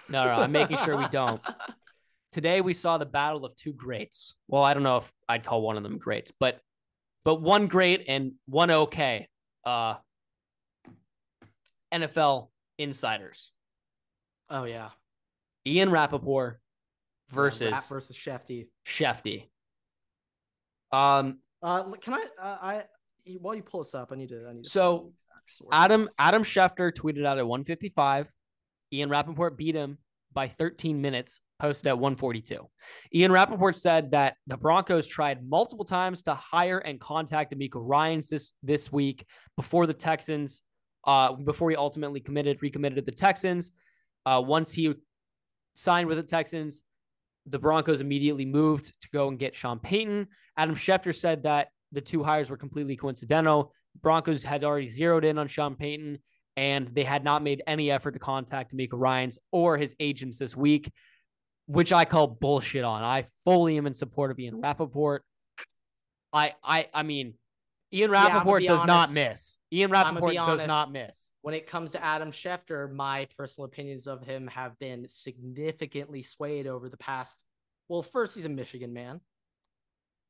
No, no, I'm making sure we don't. Today we saw the battle of two greats. Well, I don't know if I'd call one of them greats, but but one great and one okay. Uh NFL insiders. oh yeah, Ian Rapoport versus Rap versus Shefty. Shefty. Um Uh, can I? Uh, I while you pull this up, I need to. I need to So, find the exact source. Adam Adam Schefter tweeted out at 155. Ian Rapoport beat him by 13 minutes, posted at 142. Ian Rapoport said that the Broncos tried multiple times to hire and contact DeMeco Ryans this this week before the Texans, uh, before he ultimately committed, recommitted to the Texans. Uh, once he signed with the Texans, the Broncos immediately moved to go and get Sean Payton. Adam Schefter said that the two hires were completely coincidental. Broncos had already zeroed in on Sean Payton, and they had not made any effort to contact DeMeco Ryans or his agents this week, which I call bullshit on. I fully am in support of Ian Rapoport. I I I mean, Ian Yeah, Rapoport be does not miss. Ian Rapoport be does honest. not miss. when it comes to Adam Schefter, my personal opinions of him have been significantly swayed over the past. Well, first, he's a Michigan man.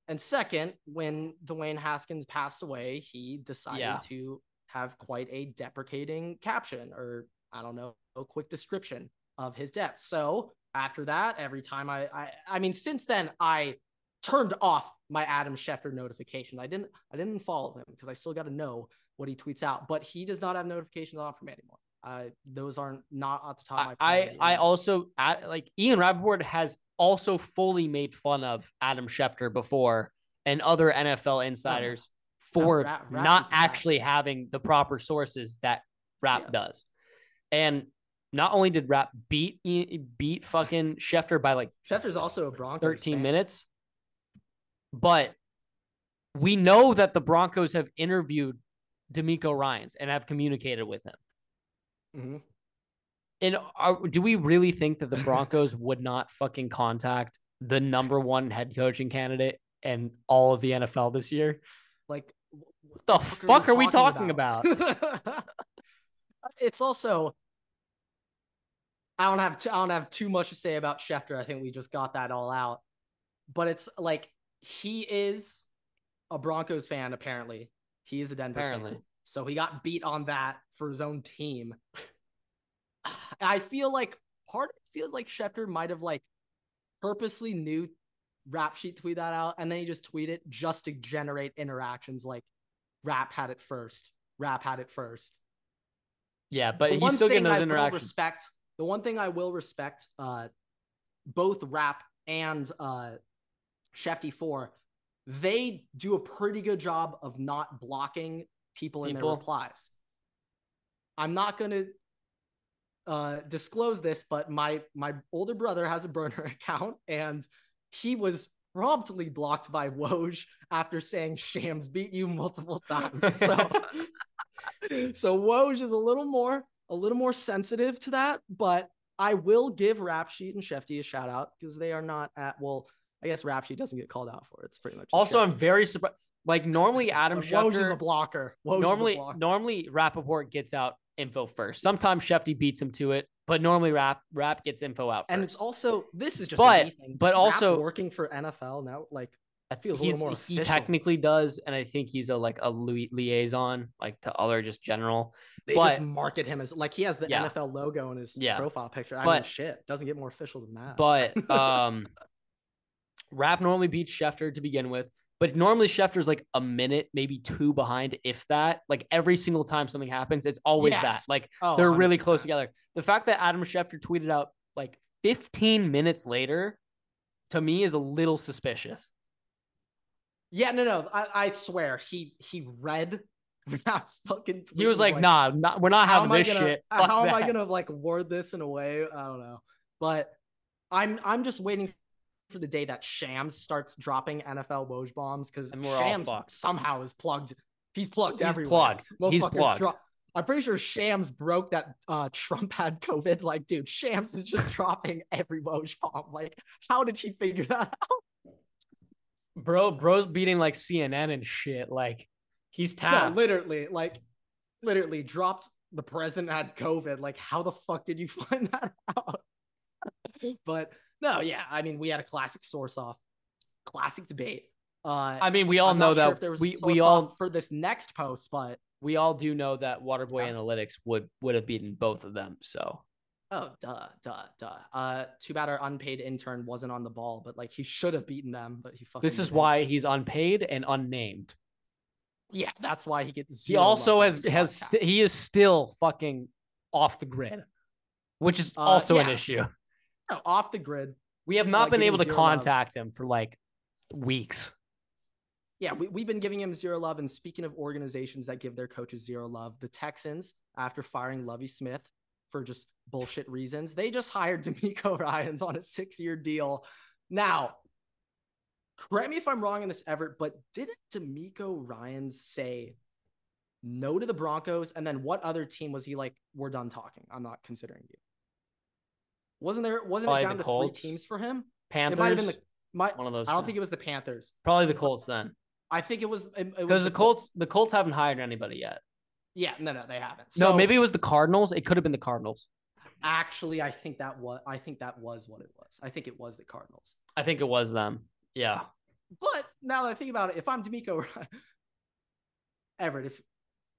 And second, when Dwayne Haskins passed away, he decided Yeah. to have quite a deprecating caption or I don't know, a quick description of his death. So after that, every time I, I, I mean, since then, I turned off my Adam Schefter notification. I didn't, I didn't follow him because I still got to know what he tweets out, but he does not have notifications on for me anymore. Uh, those aren't not at the top of my I, I, I also at, like Ian Rapoport has also fully made fun of Adam Schefter before and other NFL insiders for Ra- Rap not actually having the proper sources that Rap Yeah. does. And not only did Rap beat beat fucking Schefter by like Schefter's also a Broncos 13 fan. minutes, but we know that the Broncos have interviewed DeMeco Ryans and have communicated with him. Mhm. And are, do we really think that the Broncos would not fucking contact the number one head coaching candidate and all of the NFL this year? Like, What the fuck are we talking about? it's also. I don't have t- I don't have too much to say about Schefter. I think we just got that all out. But it's like he is a Broncos fan. Apparently, he is a Denver Apparently. fan. So he got beat on that for his own team. I feel like part of it feels like Schefter might have like purposely knew Rap Sheet tweet that out, and then he just tweeted just to generate interactions. Like Rap had it first. Rap had it first. Yeah, but The he's still getting those interactions. respect. The one thing I will respect, uh, both Rap and uh, Shefty Four, they do a pretty good job of not blocking people in People. their replies. I'm not gonna uh, disclose this, but my my older brother has a burner account, and he was promptly blocked by Woj after saying Shams beat you multiple times. So so Woj is a little more a little more sensitive to that, but I will give Rap Sheet and Shefty a shout out because they are not at well, I guess Rap Sheet doesn't get called out for it. It's pretty much Also, I'm very surprised. Like normally, Adam But Woj is a blocker. Woj Normally, blocker. normally Rapoport gets out info first. Sometimes Shefty beats him to it, but normally Rap Rap gets info out first. and it's also this is just But- but also- working for NFL now, like that feels a he's little more he technically does, and I think he's a like a li- liaison, like to other just general. they just market him as like he has the Yeah. NFL logo in his Yeah. profile picture. I mean, But- shit, doesn't get more official than that. But um, Rap normally beats Schefter to begin with. But normally Schefter's like a minute, maybe two behind, if that. Like every single time something happens, it's always Yes. that. Like Oh, they're really close together. The fact that Adam Schefter tweeted out like 15 minutes later, to me, is a little suspicious. Yeah, no, no. I, I swear he he read Rap's fucking. He was and like, "Nah, not, we're not how having this gonna, shit." How am I gonna like word this in a way? I don't know, but I'm I'm just waiting for the day that Shams starts dropping NFL Woj bombs because And we're all Shams somehow is plugged. He's plugged He's everywhere. plugged. He's plugged. dro- I'm pretty sure Shams broke that uh Trump had COVID. Like, dude, Shams is just dropping every Woj bomb. Like, how did he figure that out? Bro, bro's beating like CNN and shit. Like he's No, tapped. literally, like, literally dropped the president had COVID. Like, how the fuck did you find that out? but no, yeah, I mean, we had a classic source off, classic debate. Uh, I mean, we all I'm know sure that if there was we we all for this next post, but we all do know that Waterboy Yeah. Analytics would would have beaten both of them. So oh, duh, duh, duh. Uh, too bad our unpaid intern wasn't on the ball, but like he should have beaten them, but he fucking. this is didn't. why he's unpaid and unnamed. Yeah, that's why he gets. He also has has st- he is still fucking off the grid, which is Uh, also an issue. No, off the grid. We have Uh, not been able to zero love. contact him for like weeks. Yeah, we, we've been giving him zero love. And speaking of organizations that give their coaches zero love, the Texans, after firing Lovie Smith for just bullshit reasons, they just hired DeMeco Ryans on a six year deal. Now, correct me if I'm wrong in this, Everett, but didn't DeMeco Ryans say no to the Broncos? And then what other team was he like, we're done talking? I'm not considering you. Wasn't there, wasn't Probably it the down to Colts. three teams for him? Panthers, It might have been the, might, one of those. I don't two. think it was the Panthers. probably the Colts then, I think it was, it, it was because the Col- Colts the Colts haven't hired anybody yet. Yeah, no, no, they haven't. no, maybe it was the Cardinals. It could have been the Cardinals. actually, I think that was I think that was what it was. I think it was the Cardinals. I think it was them. Yeah. But now that I think about it, if I'm DeMeco Everett, if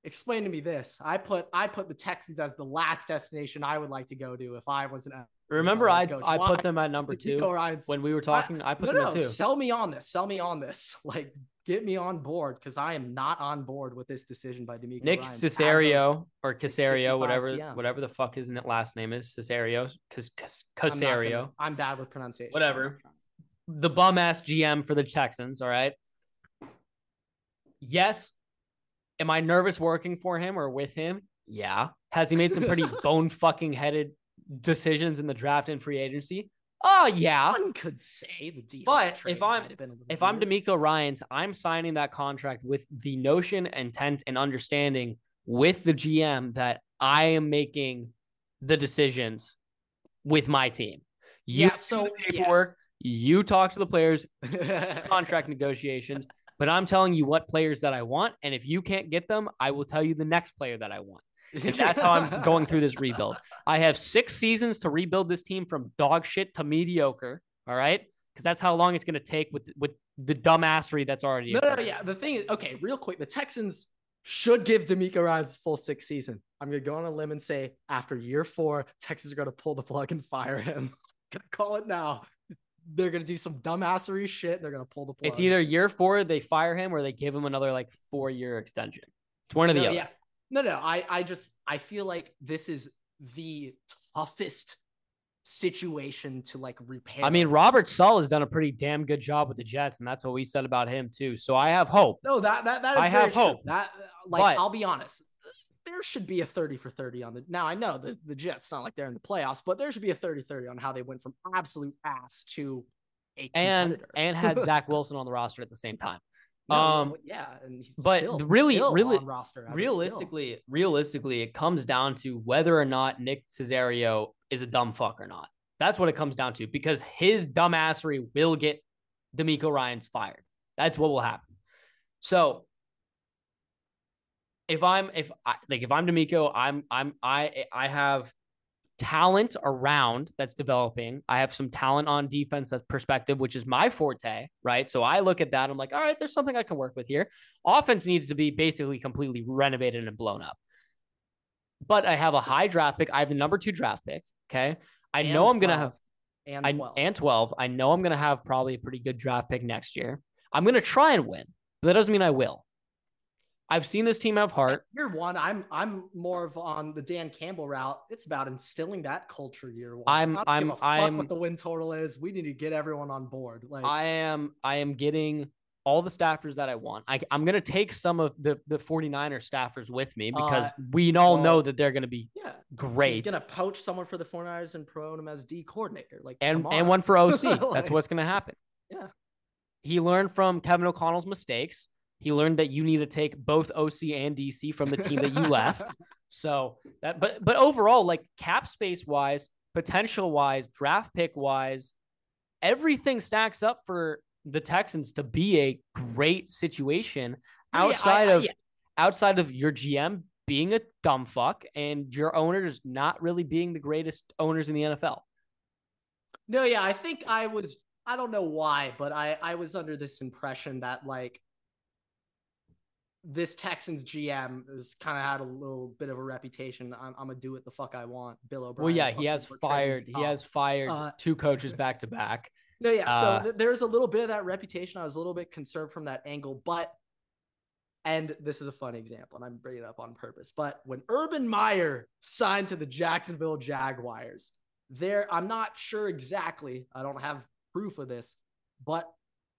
explain to me this, I put I put the Texans as the last destination I would like to go to if I was an Remember, I I put them at number two when we were talking. I, put no, them no, at two. sell me on this. Sell me on this. Like, get me on board because I am not on board with this decision by DeMeco Nick Ryans as of- Cesario or 6:55 Casario, whatever PM. whatever the fuck his last name is, Cesario, Cas- Cas- I'm Casario, I'm bad with pronunciation. Whatever. the bum ass GM for the Texans. All right. Yes. Am I nervous working for him or with him? Yeah. Has he made some pretty bone fucking headed decisions in the draft and free agency? Oh yeah. One could say the deal. But if I'm- might have been a little if I'm weird. DeMeco Ryans, I'm signing that contract with the notion, intent, and understanding with the GM that I am making the decisions with my team. You Yeah, so- the yeah. paperwork, you talk to the players, contract negotiations, but I'm telling you what players that I want, and if you can't get them, I will tell you the next player that I want. And that's how I'm going through this rebuild. I have six seasons to rebuild this team from dog shit to mediocre. All right, because that's how long it's going to take with with the dumbassery that's already. No, no, no, yeah. The thing is, okay, real quick, the Texans should give DeMeco Ryans full six season. I'm gonna go on a limb and say after year four, Texans are gonna pull the plug and fire him. Gonna call it now. They're gonna do some dumbassery shit. And they're gonna pull the plug. It's either year four they fire him or they give him another like four year extension. It's one or the no, other. yeah. No, no. I, I just, I feel like this is the toughest situation to like repair. I mean, Robert Saleh has done a pretty damn good job with the Jets, and that's what we said about him too. So I have hope. No, that that that is I have true. hope. That like But- I'll be honest, there should be a 30 for 30 on the now I know the, the Jets not like they're in the playoffs, but there should be a 30-30 on how they went from absolute ass to a And and had Zach Wilson on the roster at the same time. No, um, yeah, and but still- really- still really- roster. Realistically, realistically, it comes down to whether or not Nick Caserio is a dumb fuck or not. That's what it comes down to because his dumbassery will get DeMeco Ryan's fired. That's what will happen. So if I'm if I like if I'm DeMeco, I'm I'm I I have talent around that's developing. I have some talent on defense that's perspective, which is my forte, right? So I look at that. I'm like, all right, there's something I can work with here. Offense needs to be basically completely renovated and blown up. But I have a high draft pick. I have the number two draft pick. Okay. I And know I'm gonna have and I, 12. and 12. I know I'm gonna have probably a pretty good draft pick next year. I'm gonna try and win, but that doesn't mean I will. I've seen this team have heart. Year one, I'm I'm more of on the Dan Campbell route. It's about instilling that culture year one. I'm- I'm- give a fuck I'm- what the win total is. We need to get everyone on board. Like I am I am getting all the staffers that I want. I, I'm gonna take some of the the 49er staffers with me because Uh, we all know that they're gonna be yeah, great. he's gonna poach someone for the 49ers and promote him as D coordinator. Like and tomorrow. and one for OC. That's what's gonna happen. Yeah. He learned from Kevin O'Connell's mistakes. He learned that you need to take both OC and DC from the team that you left. So that but but overall, like cap space wise, potential wise, draft pick wise, everything stacks up for the Texans to be a great situation Yeah, I- outside I- of yeah. outside of your GM being a dumb fuck and your owners not really being the greatest owners in the NFL. No, yeah, I think I was. I don't know why, but I I was under this impression that like this Texans GM has kind of had a little bit of a reputation. I'm, I'm gonna do what the fuck I want. Bill O'Brien. Well, yeah, he has fired. He has fired Uh, two coaches back to back. No, yeah. uh, so th- there's a little bit of that reputation. I was a little bit concerned from that angle, but and this is a fun example, and I'm bringing it up on purpose. But when Urban Meyer signed to the Jacksonville Jaguars, there I'm not sure exactly. I don't have proof of this, but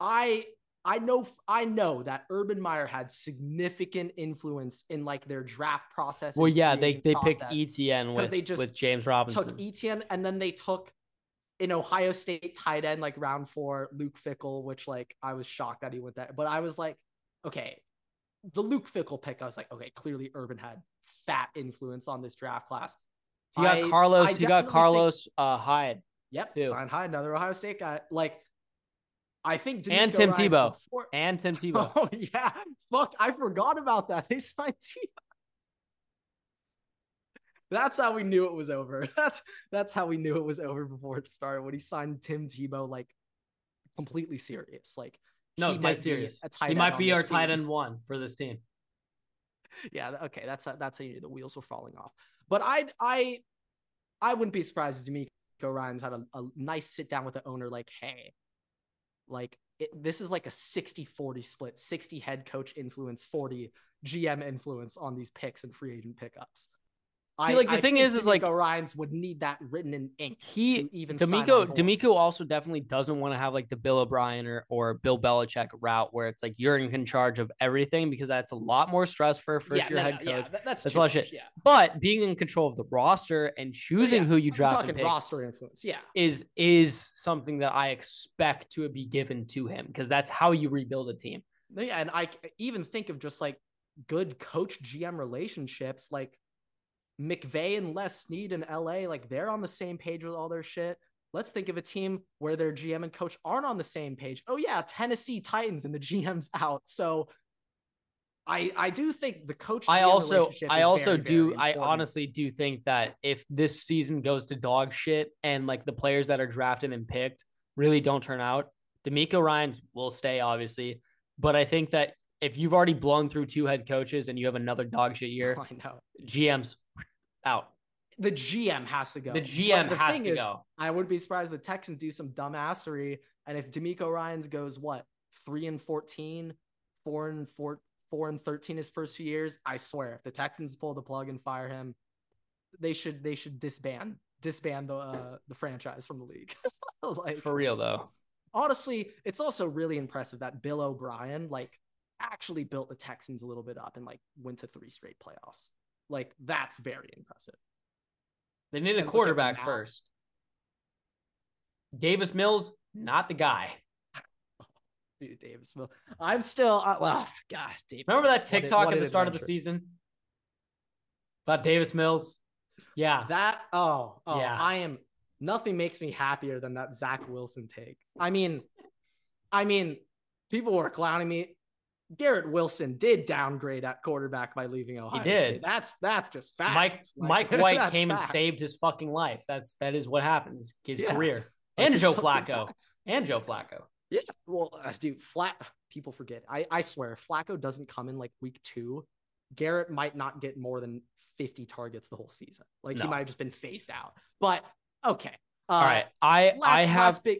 I I know I know that Urban Meyer had significant influence in like their draft process. Well, yeah, they they picked ETN with they just with James Robinson. took ETN and then they took an Ohio State tight end like round four, Luke Fickle, which like I was shocked that he went there. But I was like, okay, the Luke Fickle pick, I was like, okay, clearly Urban had fat influence on this draft class. he got I- Carlos. I he got definitely think- Carlos uh, Hyde Yep, too. signed high, another Ohio State guy. Like, I think And Tim Ryans Tebow. before- and Tim Tebow. Oh yeah, fuck! I forgot about that. They signed Tebow. That's how we knew it was over. That's that's how we knew it was over before it started when he signed Tim Tebow like completely serious. Like no, dead might be serious. He might be our this tight end one for this team. Yeah, okay, that's that's how you knew the wheels were falling off. But I I I wouldn't be surprised if DeMeco Ryan's had a, a nice sit down with the owner, like, hey, like it, this is like a 60-40 split, 60 head coach influence, 40 GM influence on these picks and free agent pickups. See, like, the thing is, is, like, Ryan's would need that written in ink. He even DeMeco. DeMeco also definitely doesn't want to have like the Bill O'Brien or, or Bill Belichick route where it's like you're in charge of everything because that's a lot more stress for a first yeah, year no, head coach. yeah, that- that's That's a lot of shit. Yeah, But being in control of the roster and oh, choosing yeah, who you draft talking and pick roster influence. Yeah, is is something that I expect to be given to him because that's how you rebuild a team. Yeah, and I even think of just like good coach GM relationships, like McVay and Les Snead in LA, like they're on the same page with all their shit. Let's think of a team where their GM and coach aren't on the same page. Oh yeah, Tennessee Titans and the GM's out. So I I do think the coach. I also I also very, do very I honestly do think that if this season goes to dog shit and like the players that are drafted and picked really don't turn out, DeMeco Ryan's will stay obviously, but I think that if you've already blown through two head coaches and you have another dog shit year, I know GM's out. the GM has to go. The GM the has to is, go. I would be surprised the Texans do some dumbassery. And if DeMeco Ryan's goes what three and 14, four and four, four and 13 his first few years, I swear, if the Texans pull the plug and fire him, they should they should disband disband the uh, the franchise from the league. like For real though. honestly, it's also really impressive that Bill O'Brien like actually built the Texans a little bit up and like went to three straight playoffs. Like that's very impressive. They need a And look at quarterback first. Davis Mills, not the guy. Dude, Davis Mills. I'm still, uh, well, gosh, Davis. Remember that Mills, what a- TikTok what at the start of the season about Davis Mills? Yeah. That, oh, oh, Yeah. I am, nothing makes me happier than that Zach Wilson take. I mean, I mean, people were clowning me. Garrett Wilson did downgrade at quarterback by leaving Ohio He did. State. That's that's just fact. Mike Like, Mike White came and saved his fucking life. That's that is what happens. His Yeah. career. And Joe Flacco. And Joe Flacco. Yeah, well, uh, dude, flat people forget. I I swear, Flacco doesn't come in like week two, Garrett might not get more than fifty targets the whole season. Like he might have just been phased out. But okay, uh, All right. I Last, I have big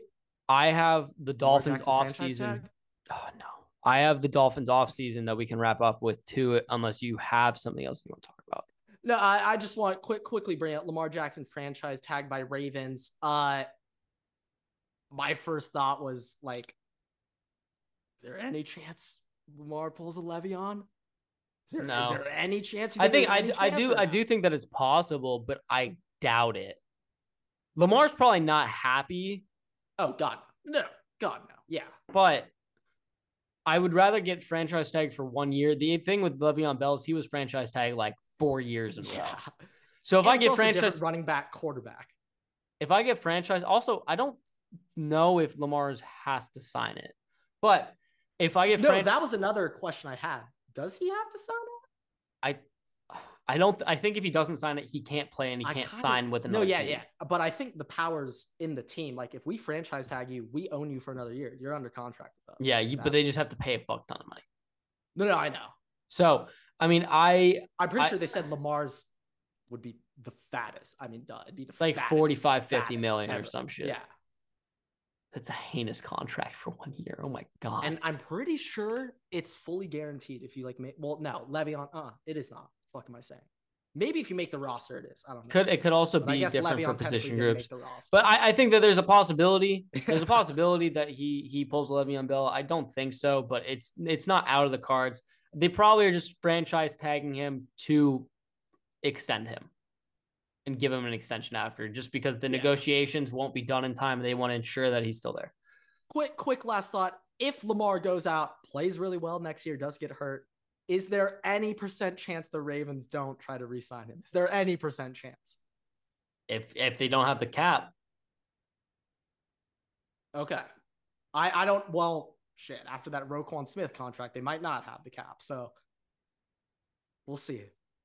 I have the Dolphins off season. Oh no. I have the Dolphins off season that we can wrap up with too, unless you have something else you want to talk about. No, I, I just want quick quickly bring up Lamar Jackson franchise tagged by Ravens. Uh my first thought was like, is there any chance Lamar pulls a Le'Veon? Is there, No. is there any chance? I think I, I do I do think that it's possible, but I doubt it. Lamar's probably not happy, Oh God, no, God no. Yeah, but I would rather get franchise tag for one year. The thing with Le'Veon Bell is he was franchise tag like four years in a row. yeah. So if And I get franchise, running back quarterback, if I get franchise, also I don't know if Lamar's has to sign it, but if I get no, franchise, that was another question I had. Does he have to sign it? I I don't. I think if he doesn't sign it, he can't play and he I can't kinda- sign with No, another yeah, team. yeah. But I think the powers in the team. Like if we franchise tag you, we own you for another year. You're under contract with us. Yeah, you, but they just have to pay a fuck ton of money. no, no. I know. So I mean, I I'm pretty I- sure they said Lamar's would be the fattest. I mean, duh, it'd be the like fattest, 45, 50 fattest million or some shit. Yeah, That's a heinous contract for one year. Oh my god. and I'm pretty sure it's fully guaranteed if you like make. Well, no, Le'Veon. Uh, it is not. Fuck am I saying? Maybe if you make the roster, it is. I don't know. could it could also But be different Le'Veon for position groups. make the roster. But I, I think that there's a possibility. There's a possibility that he he pulls Le'Veon Bell. I don't think so, but it's it's not out of the cards. They probably are just franchise tagging him to extend him and give him an extension after, just because the Yeah. negotiations won't be done in time. They want to ensure that he's still there. quick, quick last thought. If Lamar goes out, plays really well next year, does get hurt, is there any percent chance the Ravens don't try to re-sign him? Is there any percent chance? If if they don't have the cap, Okay. I I don't well shit. After that Roquan Smith contract, they might not have the cap. So we'll see.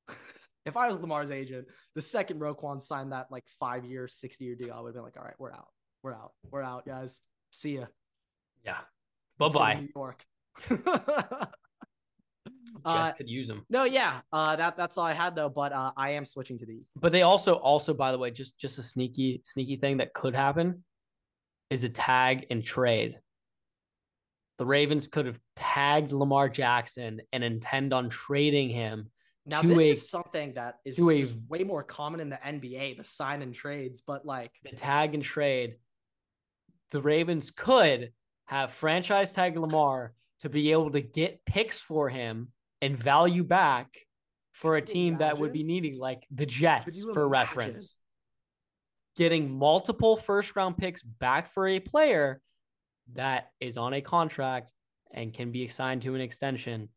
if I was Lamar's agent, the second Roquan signed that like five year, 60 year deal, I would have been like, all right, we're out. We're out. We're out, guys. See ya. yeah. Bye Let's go to bye. New York. Jets Uh, could use him. no, yeah. Uh that that's all I had though, but uh I am switching to the But they also also by the way, just just a sneaky sneaky thing that could happen is a tag and trade. The Ravens could have tagged Lamar Jackson and intend on trading him now this a is something that is a- way more common in the NBA, the sign and trades, but like the tag and trade. The Ravens could have franchise tag Lamar to be able to get picks for him and value back for a team that would be needing like the Jets for imagine? reference. Getting multiple first round picks back for a player that is on a contract and can be assigned to an extension.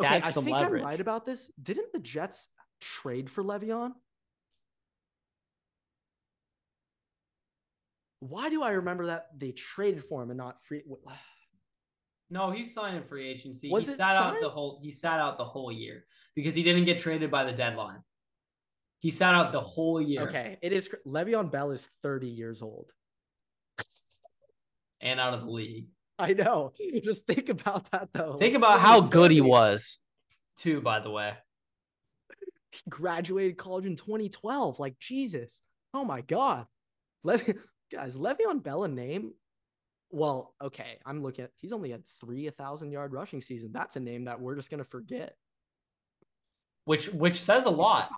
Okay, That's I some think leverage. I'm right about this. Didn't the Jets trade for Le'Veon? Why do I remember that they traded for him and not free? No, he's signing free agency. Was he sat out the whole he sat out the whole year because he didn't get traded by the deadline. He sat out the whole year. Okay, it is. Le'Veon Bell is 30 years old. And out of the league. I know. Just think about that though. Think about how good he was, too, by the way. He graduated college in 2012. Like Jesus. Oh my God. Le'Ve- guys, Le'Veon Bell a name. Well, okay. I'm looking at he's only had three a thousand yard rushing season. That's a name that we're just gonna forget. Which which says a lot.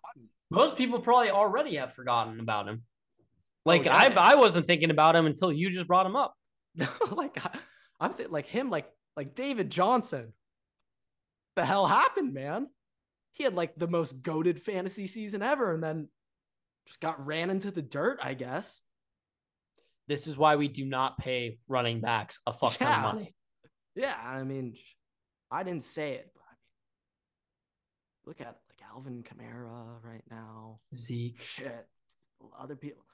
Most people probably already have forgotten about him. Oh, like yeah. I I wasn't thinking about him until you just brought him up. like I, I'm th- like him, like like David Johnson. The hell happened, man? He had like the most goaded fantasy season ever, and then just got ran into the dirt, I guess. This is why we do not pay running backs a fuck ton Yeah. of money. Yeah, I mean, I didn't say it, but I mean, look at like Alvin Kamara right now. Zeke. Shit, other people.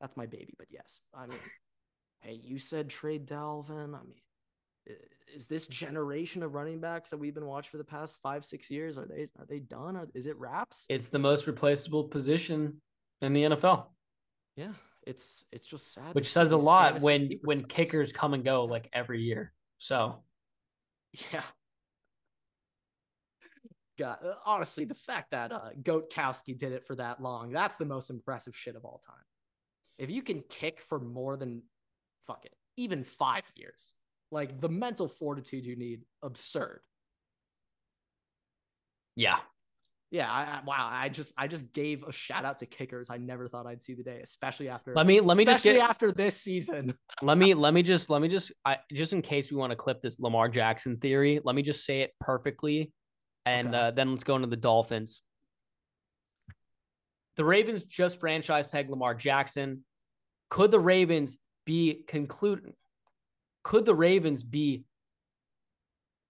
That's my baby, but yes, I mean, hey, you said trade Dalvin. I mean, is this generation of running backs that we've been watching for the past five, six years? Are they are they done? Are, is it wraps? It's the most replaceable position in the NFL. yeah, it's it's just sad. which says a lot when when kickers come and go like every year. So Yeah. God, uh, honestly, the fact that uh, Gostkowski did it for that long, that's the most impressive shit of all time. If you can kick for more than, fuck it, even five years, Like the mental fortitude you need, absurd. Yeah. Yeah, I, I, wow. I just I just gave a shout out to kickers. I never thought I'd see the day, especially after Let me let me just get after this season. let me let me just let me just I just in case we want to clip this Lamar Jackson theory, let me just say it perfectly, and Okay. uh, then let's go into the Dolphins. The Ravens just franchise tag Lamar Jackson. Could the Ravens be concluding? Could the Ravens be?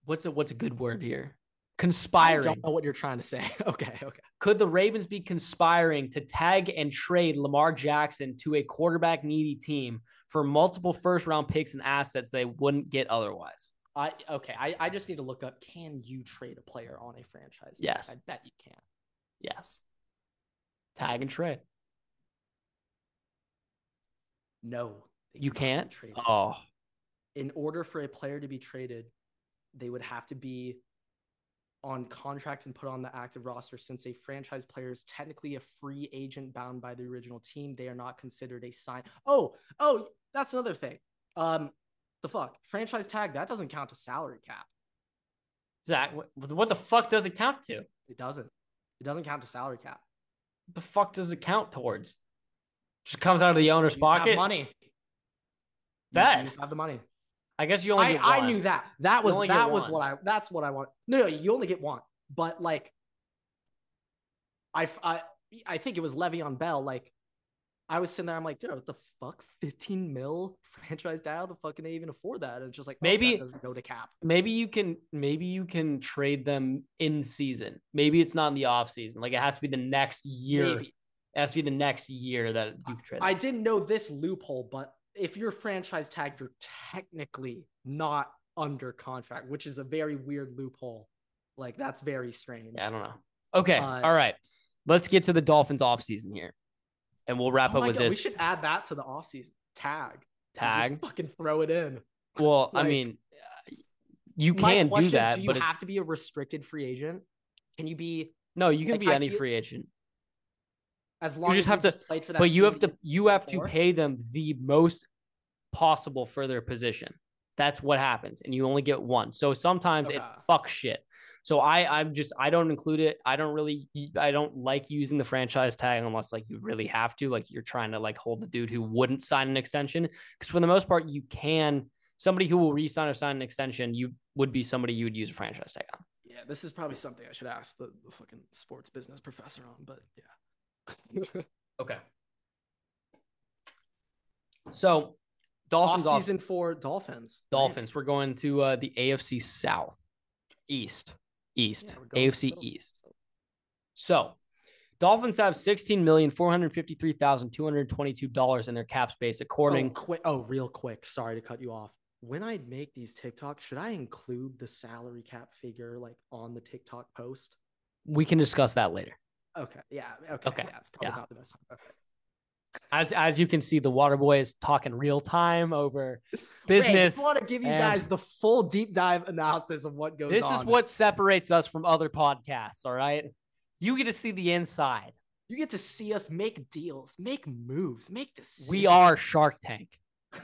What's a what's a good word here? I Conspiring. don't know what you're trying to say. Okay, okay. Could the Ravens be conspiring to tag and trade Lamar Jackson to a quarterback needy team for multiple first round picks and assets they wouldn't get otherwise? I okay. I, I just need to look up. Can you trade a player on a franchise? Yes. I bet you can. Yes. Tag and trade. No, You can't? trade. Oh, In order for a player to be traded, they would have to be on contract and put on the active roster. Since a franchise player is technically a free agent bound by the original team, they are not considered a sign. Oh, oh, that's another thing. Um, the fuck franchise tag that doesn't count to salary cap. Zach, what, what the fuck does it count to? It doesn't. It doesn't count to salary cap. The fuck does it count towards? Just comes out of the owner's You pocket. money. Bet. You just have the money. I guess you only I, get one. I knew that. That was that was what I that's what I want. No, no, you only get one. But like I I I think it was Le'Veon Bell. Like I was sitting there, I'm like, dude, what the fuck? 15 mil franchise dial? The fuck can they even afford that? And it's just like, oh, Maybe- doesn't go to cap. maybe you can maybe you can trade them in season. Maybe it's not in the off season. Like it has to be the next year. Maybe. It has to be the next year that you can trade. I didn't know this loophole, but if you're franchise tagged, you're technically not under contract, which is a very weird loophole. Like that's very strange. Yeah, I don't know. Okay. Uh, all right. Let's get to the Dolphins offseason here. And we'll wrap Oh up with God, this We should add that to the offseason tag. Tag. fucking throw it in. Well, I mean, you can do question is, that, Do you but have it's, to be a restricted free agent? Can you be no, you can like, be I any feel- free agent. As long you just as have to- played for that But you have to you have to pay them the most possible for their position. That's what happens, and you only get one. So sometimes it Okay. fucks shit. So I I'm just I don't include it. I don't really I don't like using the franchise tag unless like you really have to. Like you're trying to like hold the dude who wouldn't sign an extension because for the most part you can. Somebody who will re-sign or sign an extension, you would be somebody you would use a franchise tag on. Yeah, this is probably something I should ask the, the fucking sports business professor on, but yeah. Okay. So, Dolphins Off off season for Dolphins. right? Dolphins. We're going to uh, the AFC South, East, East, Yeah, AFC so- East. So, Dolphins have sixteen million four hundred fifty-three thousand two hundred twenty-two dollars in their cap space, according. Oh, quick. Oh, real quick. Sorry to cut you off. When I make these TikToks, should I include the salary cap figure like on the TikTok post? We can discuss that later. Okay. Yeah. Okay. Okay, Yeah. It's probably yeah. not the best time. Okay. As as you can see, the Water Boy is talking real time over Wait, business. I want to give you guys the full deep dive analysis of what goes on. This on. is what separates us from other podcasts. All right, you get to see the inside. you get to see us make deals, make moves, make decisions. We are Shark Tank.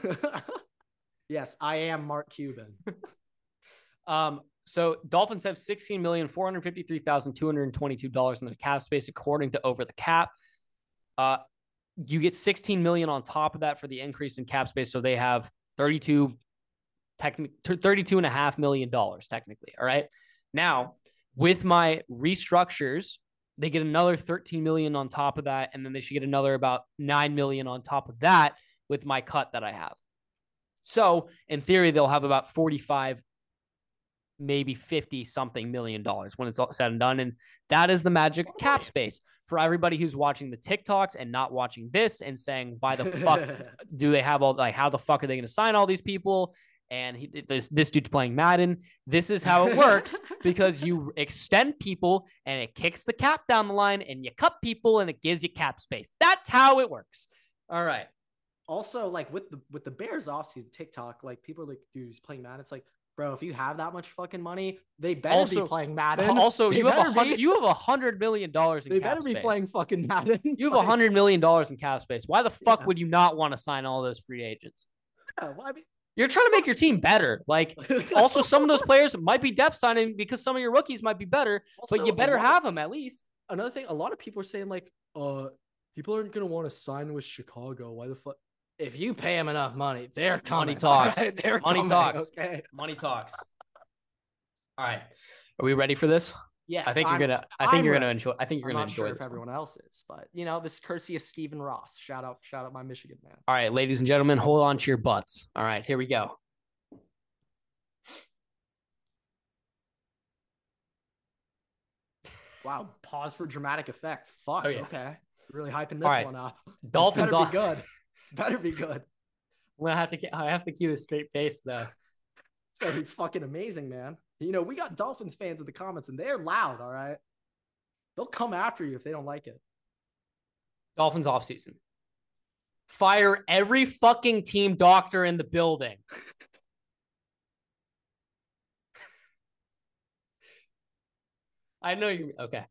yes, I am Mark Cuban. Um, so Dolphins have sixteen million four hundred fifty-three thousand two hundred twenty-two dollars in the cap space, according to Over the Cap. Uh, you get sixteen million on top of that for the increase in cap space, so they have thirty-two, technic, thirty-two and a half million dollars technically. All right. Now with my restructures, they get another thirteen million on top of that, and then they should get another about nine million on top of that with my cut that I have. So in theory, they'll have about forty-five maybe 50 something million dollars when it's all said and done. And that is the magic cap space for everybody who's watching the TikToks and not watching this and saying, why the fuck do they have all like, how the fuck are they going to sign all these people? And he, this, this dude's playing Madden. This is how it works because you extend people and it kicks the cap down the line and you cut people and it gives you cap space. That's how it works. All right. also, like with the with the Bears offseason TikTok, like people are like, dude, he's playing Madden. It's like, bro, if you have that much fucking money, they better Also- be playing Madden. Also, They you have a hundred, you have a hundred million dollars in cap space. they better be space. playing fucking Madden. You have a hundred million dollars in cap space. Why the fuck Yeah. would you not want to sign all those free agents? yeah, well, I mean, You're trying to make your team better. Like, also, some of those players might be depth signing because some of your rookies might be better, Also, but you better lot- have them at least. another thing. A lot of people are saying like, uh, people aren't gonna want to sign with Chicago. Why the fuck? If you pay them enough money, they're coming. talks. alright? They're Money coming, talks. Okay. Money talks. All right. Are we ready for this? Yes, I think I'm- you're gonna. I think I'm you're gonna enjoy. I think you're I'm gonna not enjoy sure this. if everyone else is, but you know, this is courtesy of Stephen Ross. Shout out, shout out, my Michigan man. All right, ladies and gentlemen, hold on to your butts. All right, here we go. Wow, pause for dramatic effect. Fuck. Oh, yeah. Okay, really hyping this right. one up. Dolphins This off. be good. This better be good. I'm gonna have to. I have to keep a straight face though. It's gonna be fucking amazing, man. You know, we got Dolphins fans in the comments, and they're loud. All right, they'll come after you if they don't like it. Dolphins off season. Fire every fucking team doctor in the building. I know you. Okay.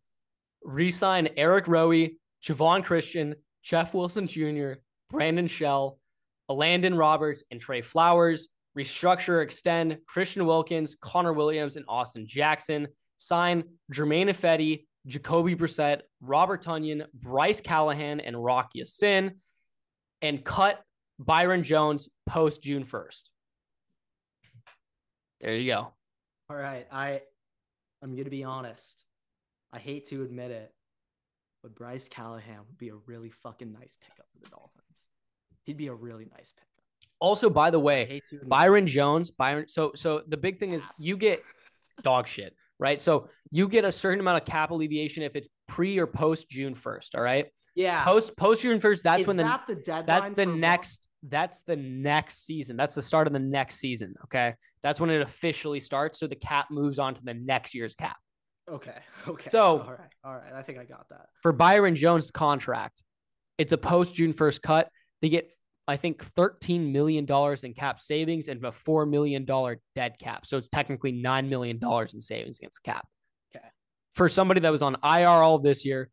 Resign Eric Rowe, Javon Christian, Jeff Wilson Jr., Brandon Shell, Landon Roberts, and Trey Flowers. Restructure, extend Christian Wilkins, Connor Williams, and Austin Jackson. Sign Germain Ifedi, Jacoby Brissett, Robert Tonyan, Bryce Callahan, and Rock Ya-Sin, and cut Byron Jones post June 1st. There you go. All right, I, I'm gonna be honest. I hate to admit it, but Bryce Callahan would be a really fucking nice pickup for the Dolphins. He'd be a really nice pickup. Also, by the way, hate to Byron Jones, Byron. So, so the big thing is you get dog shit, right? So you get a certain amount of cap alleviation if it's pre or post June 1st. All right. Yeah, Post post June 1st, that's is when the that the deadline? that's the for Ro- next that's the next season that's the start of the next season okay that's when it officially starts so the cap moves on to the next year's cap Okay, okay. So- all right, all right. I think I got that. for byron jones contract it's a post june 1st cut they get i think 13 million dollars in cap savings and a 4 million dollar dead cap so it's technically 9 million dollars in savings against the cap Okay. for somebody that was on ir all this year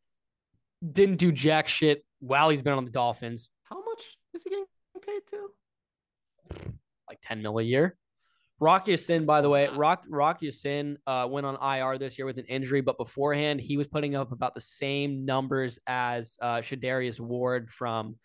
didn't do jack shit while he's been on the dolphins How much is he getting paid to? like 10 mil a year. Rock Ya-Sin, by the way. Rock Rocky Sin uh, went on IR this year with an injury, but beforehand he was putting up about the same numbers as uh, Charvarius Ward from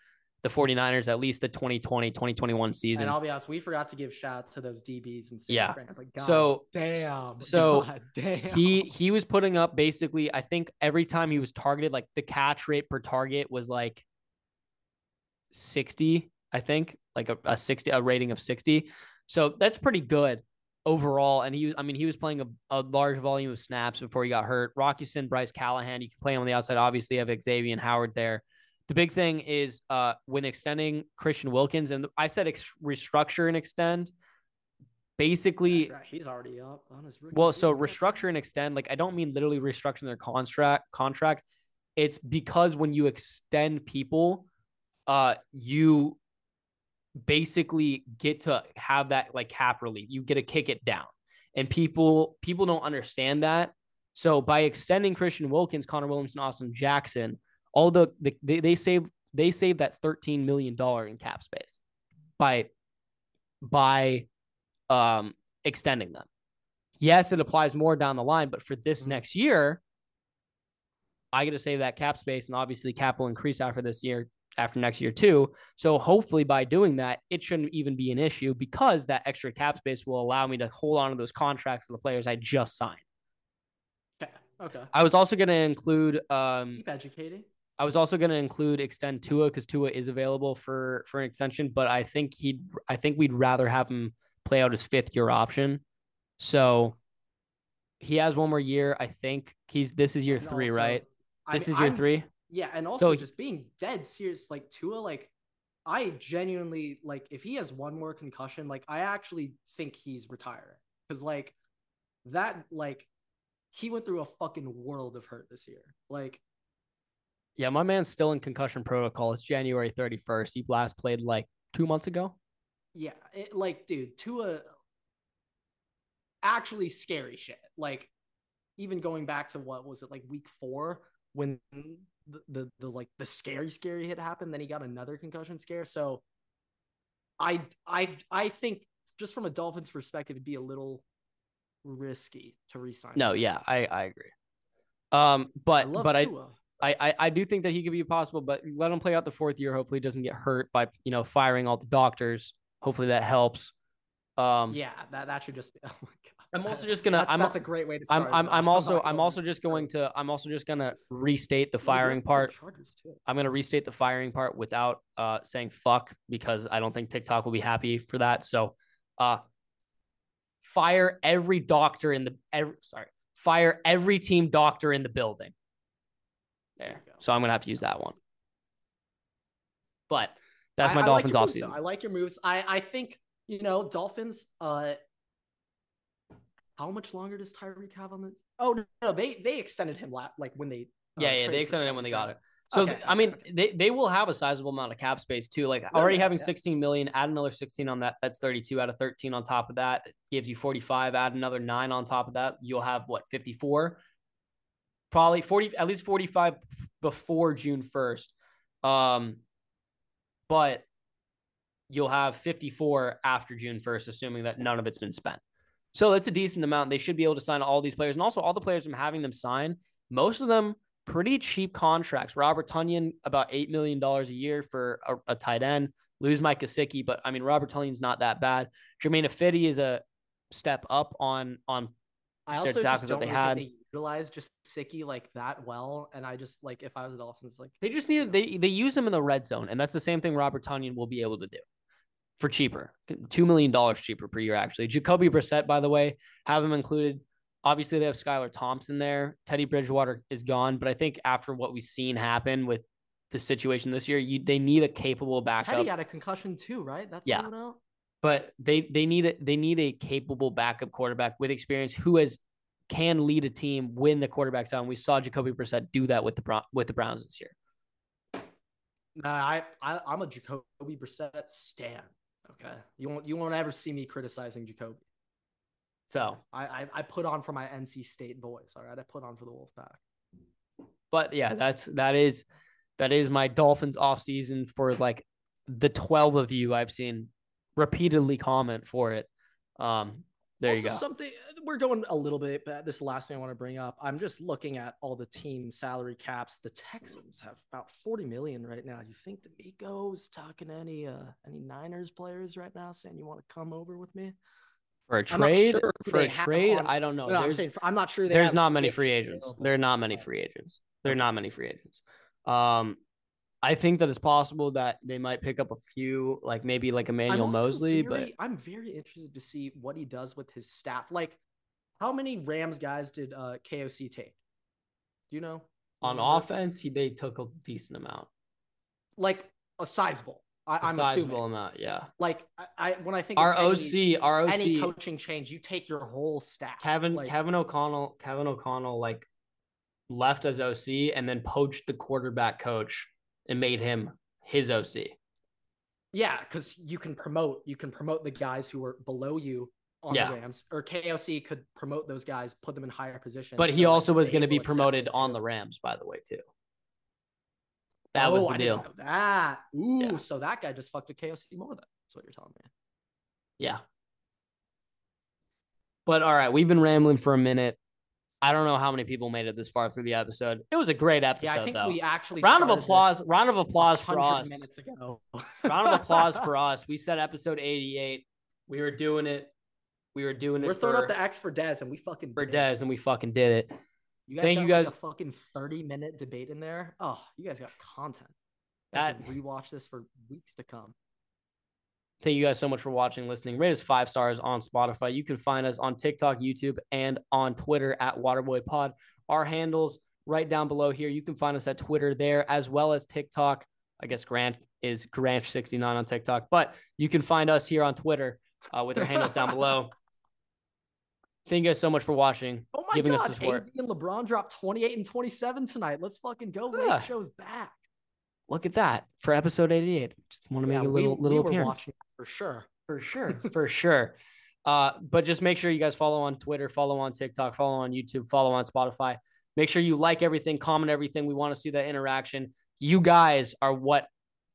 the 49ers, at least the 2020 2021 season. And I'll be honest, we forgot to give shout out to those DBs and Yeah. Like, So- damn. so God damn. He he was putting up basically, I think every time he was targeted, like the catch rate per target was like 60, I think, like a, a 60, a rating of 60. So that's pretty good overall. And he was, I mean, he was playing a, a large volume of snaps before he got hurt. Rock Ya-Sin, Bryce Callahan, you can play him on the outside. Obviously, you have Xavien Howard there. The big thing is uh, when extending Christian Wilkins, and I said ex- restructure and extend. Basically, he's already up on his rookie well, so restructure and extend, like I don't mean literally restructuring their contract contract. It's because when you extend people, uh, you basically get to have that like cap relief. You get to kick it down. And people people don't understand that. So by extending Christian Wilkins, Connor Williams, and Austin Jackson, all the, the they, they save they save that $13 million in cap space by by um extending them. Yes, it applies more down the line, but for this Mhm. next year, I get to save that cap space, and obviously cap will increase after this year, after next year too. So hopefully by doing that, it shouldn't even be an issue because that extra cap space will allow me to hold on to those contracts for the players I just signed. Okay. Okay. I was also going to include um Keep educating. I was also going to include extend Tua because Tua is available for for an extension, but I think he'd I think we'd rather have him play out his fifth year option. So he has one more year. I think he's this is year And three, also, right? I This mean, is year I'm- three. Yeah, and also he- just being dead serious, like Tua, like I genuinely like if he has one more concussion, like I actually think he's retiring because like that, like he went through a fucking world of hurt this year. Like, Yeah, my man's still in concussion protocol. It's January 31st. He last played like two months ago. yeah, it, like dude, Tua, actually scary shit. Like, even going back to what was it like week four when the, the the like the scary scary hit happened then he got another concussion scare so i i i think just from a Dolphins perspective, it'd be a little risky to resign. No, yeah, I I agree. Um, but love but I, Tua. I I I do think that he could be possible, but let him play out the fourth year. Hopefully, he doesn't get hurt by you know firing all the doctors. Hopefully, that helps. Um, yeah, that that should just. Be, oh my god. I'm also just gonna. That's, I'm that's a great way to I'm start. I'm. I'm also not I'm also just going to I'm also just gonna restate the We do have firing to play the part. I'm gonna restate the firing part without uh saying fuck because I don't think TikTok will be happy for that. So, uh, fire every doctor in the every sorry fire every team doctor in the building. There There. you go. So I'm gonna have to use that one. But that's my I Dolphins like offseason. I like your moves. I I think you know Dolphins. Uh, how much longer does Tyreek have on this? Oh no, no, they they extended him la- like when they. uh, Yeah, yeah, they extended him when they got it. So Okay, th- I mean, okay. they, they will have a sizable amount of cap space too. Like already yeah, having yeah. 16 million, add another 16 on that. That's 32 out of 13 on top of that. It gives you 45. Add another nine on top of that. You'll have what 54? Probably 40, at least 45 before June 1st. Um, but you'll have 54 after June 1st, assuming that none of it's been spent. So that's a decent amount. They should be able to sign all these players. And also all the players I'm having them sign, most of them pretty cheap contracts. Robert Tonyan, about $8 million a year for a, a tight end. Lose Mike Gesicki, but I mean, Robert Tonyan's not that bad. Germain Ifedi is a step up on on I also just that don't they really had. they utilize just Sicky like that well, and I just like if I was the Dolphins, like They just need they they use him in the red zone, and that's the same thing Robert Tonyan will be able to do for cheaper, two million dollars cheaper per year. Actually, Jacoby Brissett, by the way, have him included. Obviously, they have Skylar Thompson there. Teddy Bridgewater is gone, but I think after what we've seen happen with the situation this year, you they need a capable backup. Teddy had a concussion too, right? That's Yeah. but they they need a they need a capable backup quarterback with experience who has can lead a team when the quarterback's out. And we saw Jacoby Brissett do that with the with the Browns this year. Nah, I, I I'm a Jacoby Brissett stan. Okay, you won't you won't ever see me criticizing Jacoby. So, I, I I put on for my NC State boys. All right, I put on for the Wolfpack. but yeah, that's that is that is my Dolphins off season for like the twelve of you I've seen repeatedly comment for it. Um, there also you go. Something we're going a little bit, but this is the last thing I want to bring up. I'm just looking at all the team salary caps. The Texans have about 40 million right now. Do you think DeMeco's talking to any uh any Niners players right now, saying you want to come over with me? For a trade, sure for a trade, on- I don't know. No, I'm saying I'm not sure. There's not many free agents agents. There are not many free agents. There are not many free agents. Um, I think that it's possible that they might pick up a few, like maybe like Emmanuel Moseley, very- but I'm very interested to see what he does with his staff. Like, how many Rams guys did uh, KOC take? Do you know? on Remember? offense, he they took a decent amount, like a sizable. I, a I'm sizable assuming. amount. Yeah, Like, I, I when I think our of any, OC, our OC, any coaching change, you take your whole staff. Kevin Like, Kevin O'Connell, Kevin O'Connell like left as OC and then poached the quarterback coach and made him his OC. Yeah, because you can promote you can promote the guys who are below you on Yeah. the Rams, or KOC could promote those guys, put them in higher positions. But he so, like, also was going to be promoted on the Rams, by the way, too. That was Oh, the I deal. That ooh, Yeah. so that guy just fucked with KOC more. Than, that's what you're telling me. Yeah. But all right, we've been rambling for a minute. I don't know how many people made it this far through the episode. It was a great episode, Yeah, I think though. we actually round of applause. Round of applause for us. minutes ago. round of applause for us. We said episode 88. We were doing it. We were doing it We're for, throwing up the X for Dez, and we fucking for did it. Dez, and we fucking did it. You guys Thank got you like guys- a fucking 30 minute debate in there. Oh, you guys got content. That- rewatch this for weeks to come. Thank you guys so much for watching, listening. Rate us five stars on Spotify. You can find us on TikTok, YouTube, and on Twitter at Waterboy Pod. Our handles right down below here. You can find us at Twitter there as well as TikTok. I guess Grant is Grant69 on TikTok, but you can find us here on Twitter uh, with our handles down below. Thank you guys so much for watching, Oh my giving god, us the support. AD and LeBron dropped 28 and 27 tonight. Let's fucking go. Yeah. Show's back. Look at that for episode 88. Just want to make Yeah, a little we, little we appearance. watching for sure. For sure. For sure. Uh, but just make sure you guys follow on Twitter, follow on TikTok, follow on YouTube, follow on Spotify. Make sure you like everything, comment everything. We want to see that interaction. You guys are what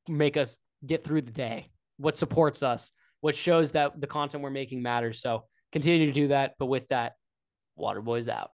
make us get through the day, what supports us. what shows that the content we're making matters. So continue to do that. But with that, Waterboys out.